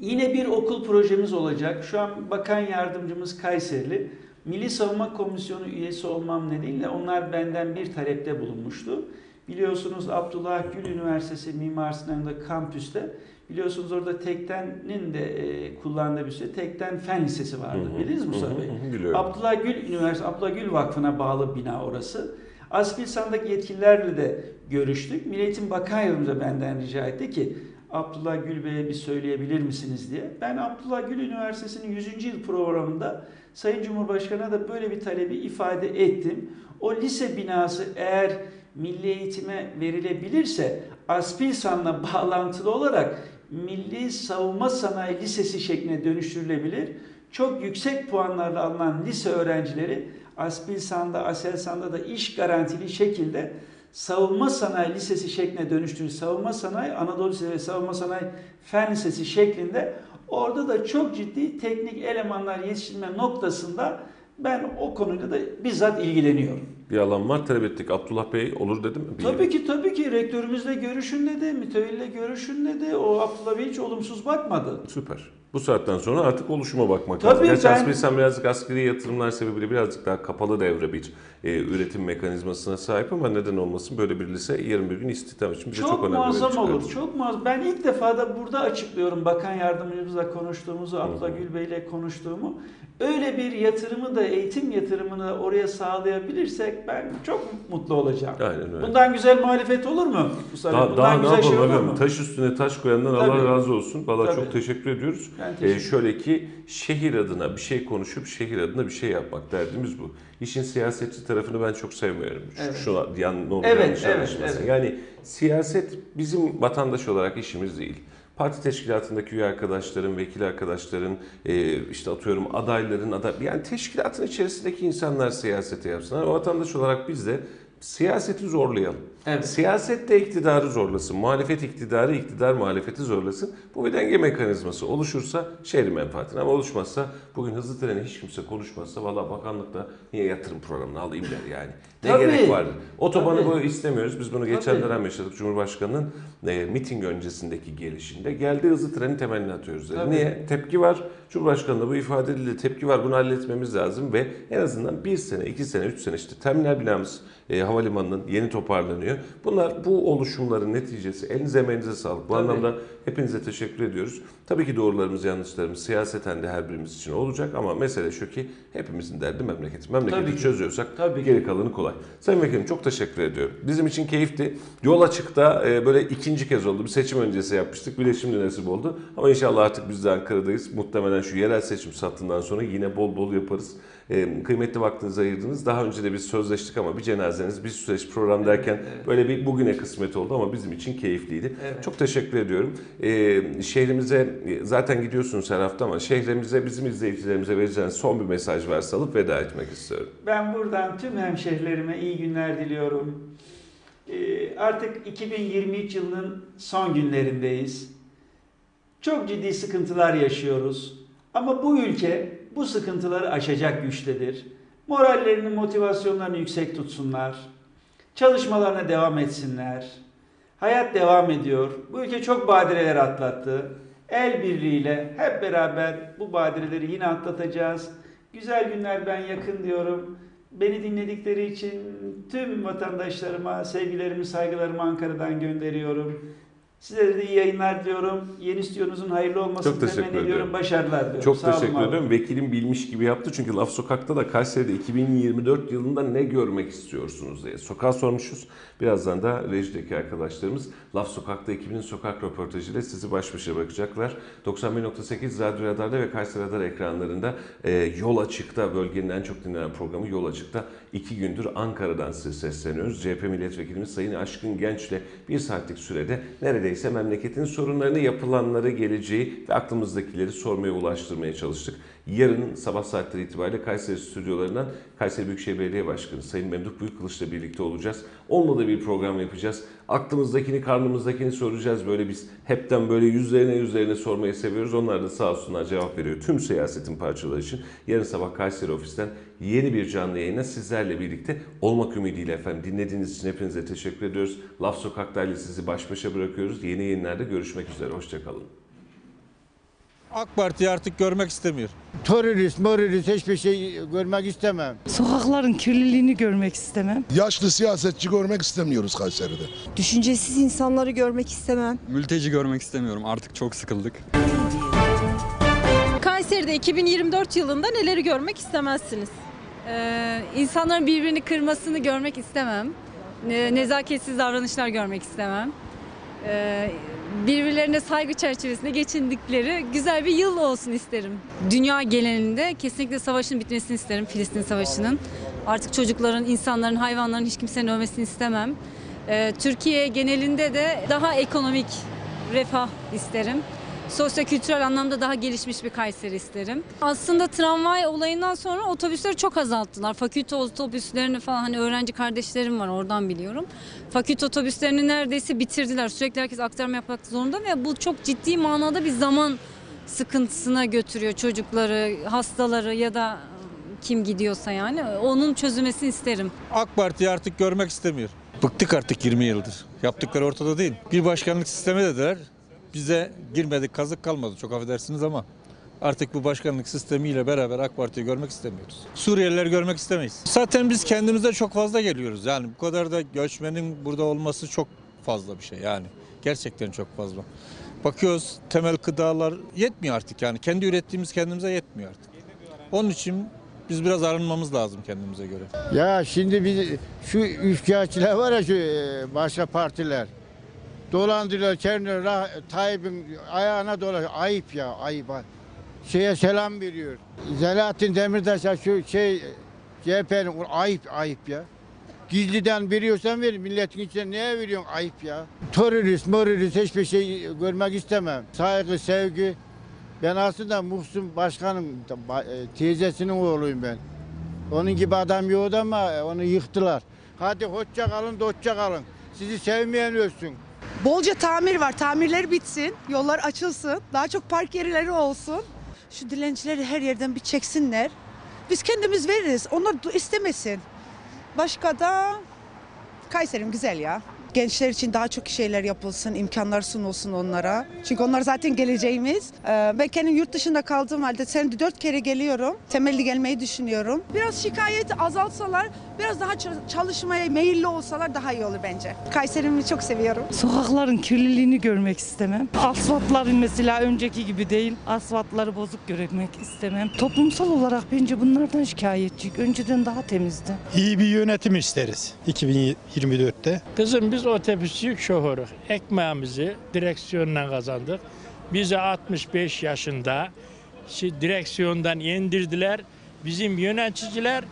yine bir okul projemiz olacak. Şu an bakan yardımcımız Kayserili. Milli Savunma Komisyonu üyesi olmam nedeniyle onlar benden bir talepte bulunmuştu. Biliyorsunuz Abdullah Gül Üniversitesi Mimar Sinan'da kampüste biliyorsunuz orada Tekten'in de e, kullandığı bir şey Tekten Fen Lisesi vardı. Hı hı. Bildiniz mi Musa Hı Bey? hı, Biliyorum. Abdullah Gül Üniversitesi, Abdullah Gül Vakfı'na bağlı bina orası. Aspilsan'daki yetkililerle de görüştük. Milli Eğitim Bakan Yardımcısı benden rica etti ki Abdullah Gül Bey'e bir söyleyebilir misiniz diye. Ben Abdullah Gül Üniversitesi'nin 100. yıl programında Sayın Cumhurbaşkanı'na da böyle bir talebi ifade ettim. O lise binası eğer milli eğitime verilebilirse Aspilsan'la *laughs* bağlantılı olarak Milli Savunma Sanayi Lisesi şekline dönüştürülebilir. Çok yüksek puanlarla alınan lise öğrencileri Aspilsan'da, Aselsan'da da iş garantili şekilde savunma sanayi lisesi şekline dönüştürülür. Savunma sanayi, Anadolu Lisesi savunma sanayi fen lisesi şeklinde orada da çok ciddi teknik elemanlar yetiştirme noktasında ben o konuyla da bizzat ilgileniyorum. Bir alan var talep ettik. Abdullah Bey olur dedi mi? Bir- Tabii ki tabii ki rektörümüzle görüşün dedi, müteville görüşün dedi. O Abdullah Bey hiç olumsuz bakmadı. Süper. Bu saatten sonra artık oluşuma bakmak Tabii lazım. Gerçi ben- Aspilsan birazcık askeri yatırımlar sebebiyle birazcık daha kapalı devre bir e, üretim mekanizmasına sahip ama neden olmasın böyle bir lise yarın bir gün istihdam için bize çok, Çok, önemli muazzam olur. Çok muazzam. Ben ilk defa da burada açıklıyorum bakan yardımcımızla konuştuğumuzu, hı. Gül Bey'le konuştuğumu. Öyle bir yatırımı da eğitim yatırımını da oraya sağlayabilirsek ben çok mutlu olacağım. Aynen öyle. Bundan güzel muhalefet olur mu? Bu Daha, bundan daha ne güzel şey yapalım olur efendim? mu? Taş üstüne taş koyandan Tabii. Allah razı olsun. Valla çok teşekkür ediyoruz. Ben Teşekkür şöyle ki şehir adına bir şey konuşup şehir adına bir şey yapmak derdimiz bu. İşin siyasetçi tarafını ben çok sevmiyorum. Şu, Evet. şu yan, ne olur Evet, yanlış evet, anlaşılmasın. evet. Yani siyaset bizim vatandaş olarak işimiz değil. Parti teşkilatındaki üye arkadaşların, vekil arkadaşların, e, işte atıyorum adayların, aday, yani teşkilatın içerisindeki insanlar siyasete yapsın. Ama vatandaş olarak biz de siyaseti zorlayalım. Evet. Siyaset de iktidarı zorlasın, muhalefet iktidarı, iktidar muhalefeti zorlasın. Bu bir denge mekanizması oluşursa şehrin menfaatine ama oluşmazsa bugün hızlı treni hiç kimse konuşmazsa valla bakanlıkta niye yatırım programını alayım der yani. Ne Tabii. gerek vardı? Otobanı Tabii. bu istemiyoruz. Biz bunu geçen Tabii. dönem yaşadık. Cumhurbaşkanı'nın e, miting öncesindeki gelişinde geldi hızlı trenin temelini atıyoruz dedi. Tabii. Niye? Tepki var. Cumhurbaşkanı da bu ifade edildi. Tepki var. Bunu halletmemiz lazım ve en azından bir sene, iki sene, üç sene işte terminal binamız e, havalimanının yeni toparlanıyor. Bunlar bu oluşumların neticesi. Elinize emeğinize sağlık. Bu Tabii. anlamda hepinize teşekkür ediyoruz. Tabii ki doğrularımız, yanlışlarımız siyaseten de her birimiz için olacak ama mesele şu ki hepimizin derdi memleket. Memleketi Tabii çözüyorsak Tabii geri kalanı kolay. Sayın Vekilim çok teşekkür ediyorum. Bizim için keyifti. Yol açıkta e, böyle ikinci kez oldu. Bir seçim öncesi yapmıştık. Bir de şimdi nasip oldu. Ama inşallah artık biz de Ankara'dayız. Muhtemelen şu yerel seçim sattığından sonra yine bol bol yaparız. E, kıymetli vaktinizi ayırdınız. Daha önce de biz sözleştik ama bir cenazeniz, bir süreç program derken böyle bir bugüne kısmet oldu ama bizim için keyifliydi. Evet. Çok teşekkür ediyorum. E, şehrimize zaten gidiyorsunuz her hafta ama şehrimize, bizim izleyicilerimize vereceğiniz son bir mesaj varsa alıp veda etmek istiyorum. Ben buradan tüm hemşehrilerime iyi günler diliyorum. Ee, artık 2023 yılının son günlerindeyiz. Çok ciddi sıkıntılar yaşıyoruz. Ama bu ülke bu sıkıntıları aşacak güçtedir. Morallerini, motivasyonlarını yüksek tutsunlar. Çalışmalarına devam etsinler. Hayat devam ediyor. Bu ülke çok badireler atlattı. El birliğiyle hep beraber bu badireleri yine atlatacağız. Güzel günler ben yakın diyorum. Beni dinledikleri için tüm vatandaşlarıma sevgilerimi, saygılarımı Ankara'dan gönderiyorum. Sizlere de iyi yayınlar diliyorum. Yeni stüdyonuzun hayırlı olmasını Çok teşekkür temenni ediyorum. Başarılar diliyorum. Çok Sağ teşekkür olun. ederim. Vekilim bilmiş gibi yaptı çünkü Laf Sokak'ta da Kayseri'de 2024 yılında ne görmek istiyorsunuz diye sokağa sormuşuz. Birazdan da rejideki arkadaşlarımız Laf Sokak'ta ekibinin sokak röportajıyla sizi baş başa bırakacaklar. 91.8 Radyo Radar'da ve Kayseri Radar ekranlarında e, Yol Açık'ta bölgenin en çok dinlenen programı Yol Açık'ta iki gündür Ankara'dan size sesleniyoruz. CHP Milletvekilimiz Sayın Aşkın Genç'le bir saatlik sürede neredeyse memleketin sorunlarını, yapılanları, geleceği ve aklımızdakileri sormaya ulaştırmaya çalıştık. Yarın sabah saatleri itibariyle Kayseri stüdyolarından Kayseri Büyükşehir Belediye Başkanı Sayın Memduh Büyükkılıç'la birlikte olacağız. Onunla da bir program yapacağız. Aklımızdakini, karnımızdakini soracağız. Böyle biz hepten böyle yüzlerine yüzlerine sormayı seviyoruz. Onlar da sağ olsunlar cevap veriyor. Tüm siyasetin parçaları için yarın sabah Kayseri ofisten yeni bir canlı yayına sizlerle birlikte olmak ümidiyle efendim. Dinlediğiniz için hepinize teşekkür ediyoruz. Laf Sokak'ta sizi baş başa bırakıyoruz. Yeni yayınlarda görüşmek üzere. Hoşçakalın. AK Parti artık görmek istemiyor. Terörist, morörist hiçbir şey görmek istemem. Sokakların kirliliğini görmek istemem. Yaşlı siyasetçi görmek istemiyoruz Kayseri'de. Düşüncesiz insanları görmek istemem. Mülteci görmek istemiyorum. Artık çok sıkıldık. Kayseri'de 2024 yılında neleri görmek istemezsiniz? Ee, insanların birbirini kırmasını görmek istemem. Ne- Nezaketsiz davranışlar görmek istemem. Ee, birbirlerine saygı çerçevesinde geçindikleri güzel bir yıl olsun isterim. Dünya genelinde kesinlikle savaşın bitmesini isterim, Filistin Savaşı'nın. Artık çocukların, insanların, hayvanların hiç kimsenin ölmesini istemem. Ee, Türkiye genelinde de daha ekonomik refah isterim. Sosyo-kültürel anlamda daha gelişmiş bir Kayseri isterim. Aslında tramvay olayından sonra otobüsleri çok azalttılar. Fakülte otobüslerini falan hani öğrenci kardeşlerim var oradan biliyorum. Fakülte otobüslerini neredeyse bitirdiler. Sürekli herkes aktarma yapmak zorunda ve bu çok ciddi manada bir zaman sıkıntısına götürüyor çocukları, hastaları ya da kim gidiyorsa yani. Onun çözülmesini isterim. AK Parti artık görmek istemiyor. Bıktık artık 20 yıldır. Yaptıkları ortada değil. Bir başkanlık sistemi dediler. Bize girmedik kazık kalmadı çok affedersiniz ama artık bu başkanlık sistemiyle beraber AK Parti'yi görmek istemiyoruz. Suriyeliler görmek istemeyiz. Zaten biz kendimize çok fazla geliyoruz. Yani bu kadar da göçmenin burada olması çok fazla bir şey yani. Gerçekten çok fazla. Bakıyoruz temel gıdalar yetmiyor artık yani. Kendi ürettiğimiz kendimize yetmiyor artık. Onun için biz biraz arınmamız lazım kendimize göre. Ya şimdi biz şu üçkağıtçılar var ya şu e, başka partiler. Dolandırıyorlar, çeviriyorlar. Tayyip'in ayağına dolaşıyor. Ayıp ya, ayıp. Şeye selam veriyor. Selahattin Demirtaş'a şu şey CHP'nin ayıp ayıp ya. Gizliden veriyorsan ver. Milletin içine neye veriyorsun? Ayıp ya. Terörist, morörist hiçbir şey görmek istemem. Saygı, sevgi. Ben aslında Muhsin Başkan'ın e, teyzesinin oğluyum ben. Onun gibi adam yoktu ama onu yıktılar. Hadi hoşça kalın, dostça kalın. Sizi sevmeyen ölsün. Bolca tamir var. Tamirler bitsin. Yollar açılsın. Daha çok park yerleri olsun. Şu dilencileri her yerden bir çeksinler. Biz kendimiz veririz. Onlar istemesin. Başka da Kayserim güzel ya. Gençler için daha çok şeyler yapılsın, imkanlar sunulsun onlara. Çünkü onlar zaten geleceğimiz. Ee, ben kendim yurt dışında kaldığım halde senede dört kere geliyorum. Temelli gelmeyi düşünüyorum. Biraz şikayeti azaltsalar, biraz daha çalışmaya meyilli olsalar daha iyi olur bence. Kayserimi çok seviyorum. Sokakların kirliliğini görmek istemem. Asfaltların mesela önceki gibi değil. Asfaltları bozuk görmek istemem. Toplumsal olarak bence bunlardan şikayetçiyik. Önceden daha temizdi. İyi bir yönetim isteriz 2024'te. Kızım biz otobüs yük şoförü. Ekmeğimizi direksiyonla kazandık. Bizi 65 yaşında direksiyondan indirdiler. Bizim yöneticiler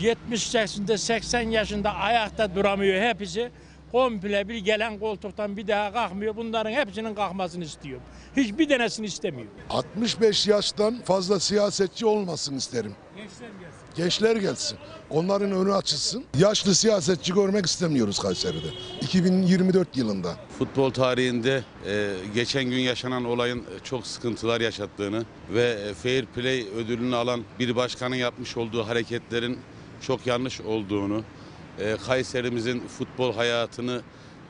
70 yaşında 80 yaşında ayakta duramıyor hepsi. Komple bir gelen koltuktan bir daha kalkmıyor. Bunların hepsinin kalkmasını istiyorum. Hiçbir tanesini istemiyorum. 65 yaştan fazla siyasetçi olmasın isterim. Gençler gelsin. Onların önü açılsın. Yaşlı siyasetçi görmek istemiyoruz Kayseri'de. 2024 yılında. Futbol tarihinde e, geçen gün yaşanan olayın çok sıkıntılar yaşattığını ve e, Fair Play ödülünü alan bir başkanın yapmış olduğu hareketlerin çok yanlış olduğunu, e, Kayserimizin futbol hayatını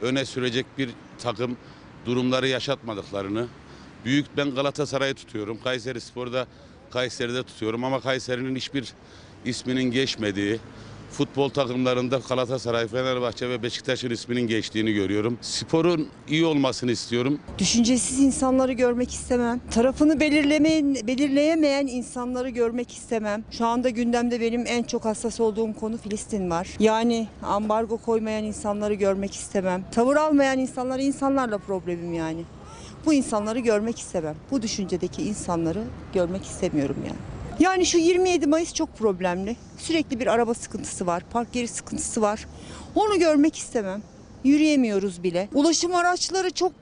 öne sürecek bir takım durumları yaşatmadıklarını, büyük ben Galatasaray'ı tutuyorum. Kayseri Spor'da Kayseri'de tutuyorum ama Kayseri'nin hiçbir isminin geçmediği, futbol takımlarında Galatasaray, Fenerbahçe ve Beşiktaş'ın isminin geçtiğini görüyorum. Sporun iyi olmasını istiyorum. Düşüncesiz insanları görmek istemem. Tarafını belirleme, belirleyemeyen insanları görmek istemem. Şu anda gündemde benim en çok hassas olduğum konu Filistin var. Yani ambargo koymayan insanları görmek istemem. Tavır almayan insanları insanlarla problemim yani. Bu insanları görmek istemem. Bu düşüncedeki insanları görmek istemiyorum yani. Yani şu 27 Mayıs çok problemli. Sürekli bir araba sıkıntısı var, park yeri sıkıntısı var. Onu görmek istemem. Yürüyemiyoruz bile. Ulaşım araçları çok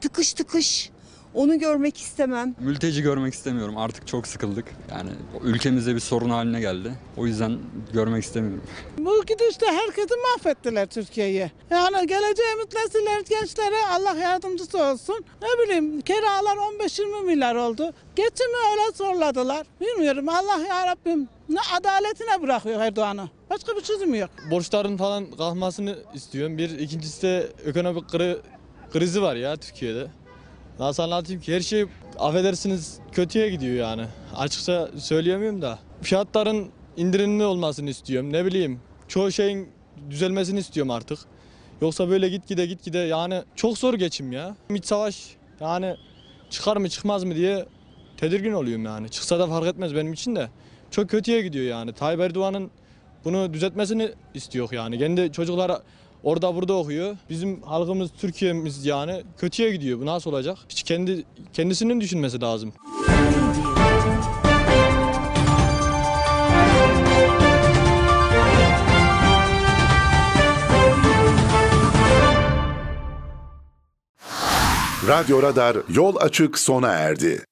tıkış tıkış. Onu görmek istemem. Mülteci görmek istemiyorum. Artık çok sıkıldık. Yani ülkemizde bir sorun haline geldi. O yüzden görmek istemiyorum. Bu gidişle herkesi mahvettiler Türkiye'yi. Yani geleceğimiz nesiller gençlere Allah yardımcısı olsun. Ne bileyim kiralar 15-20 milyar oldu. Geçimi öyle zorladılar. Bilmiyorum Allah ya Rabbim ne adaletine bırakıyor Erdoğan'ı. Başka bir çözümü yok. Borçların falan kalkmasını istiyorum. Bir ikincisi de ekonomik kri- krizi var ya Türkiye'de. Nasıl anlatayım ki her şey affedersiniz kötüye gidiyor yani. Açıkça söyleyemiyorum da. Fiyatların indirimli olmasını istiyorum. Ne bileyim çoğu şeyin düzelmesini istiyorum artık. Yoksa böyle gitgide gitgide yani çok zor geçim ya. İç savaş yani çıkar mı çıkmaz mı diye tedirgin oluyorum yani. Çıksa da fark etmez benim için de. Çok kötüye gidiyor yani. Tayyip Erdoğan'ın bunu düzeltmesini istiyor yani. Kendi çocuklar orada burada okuyor. Bizim halkımız, Türkiye'miz yani kötüye gidiyor. Bu nasıl olacak? Hiç kendi kendisinin düşünmesi lazım. Radyo Radar yol açık sona erdi.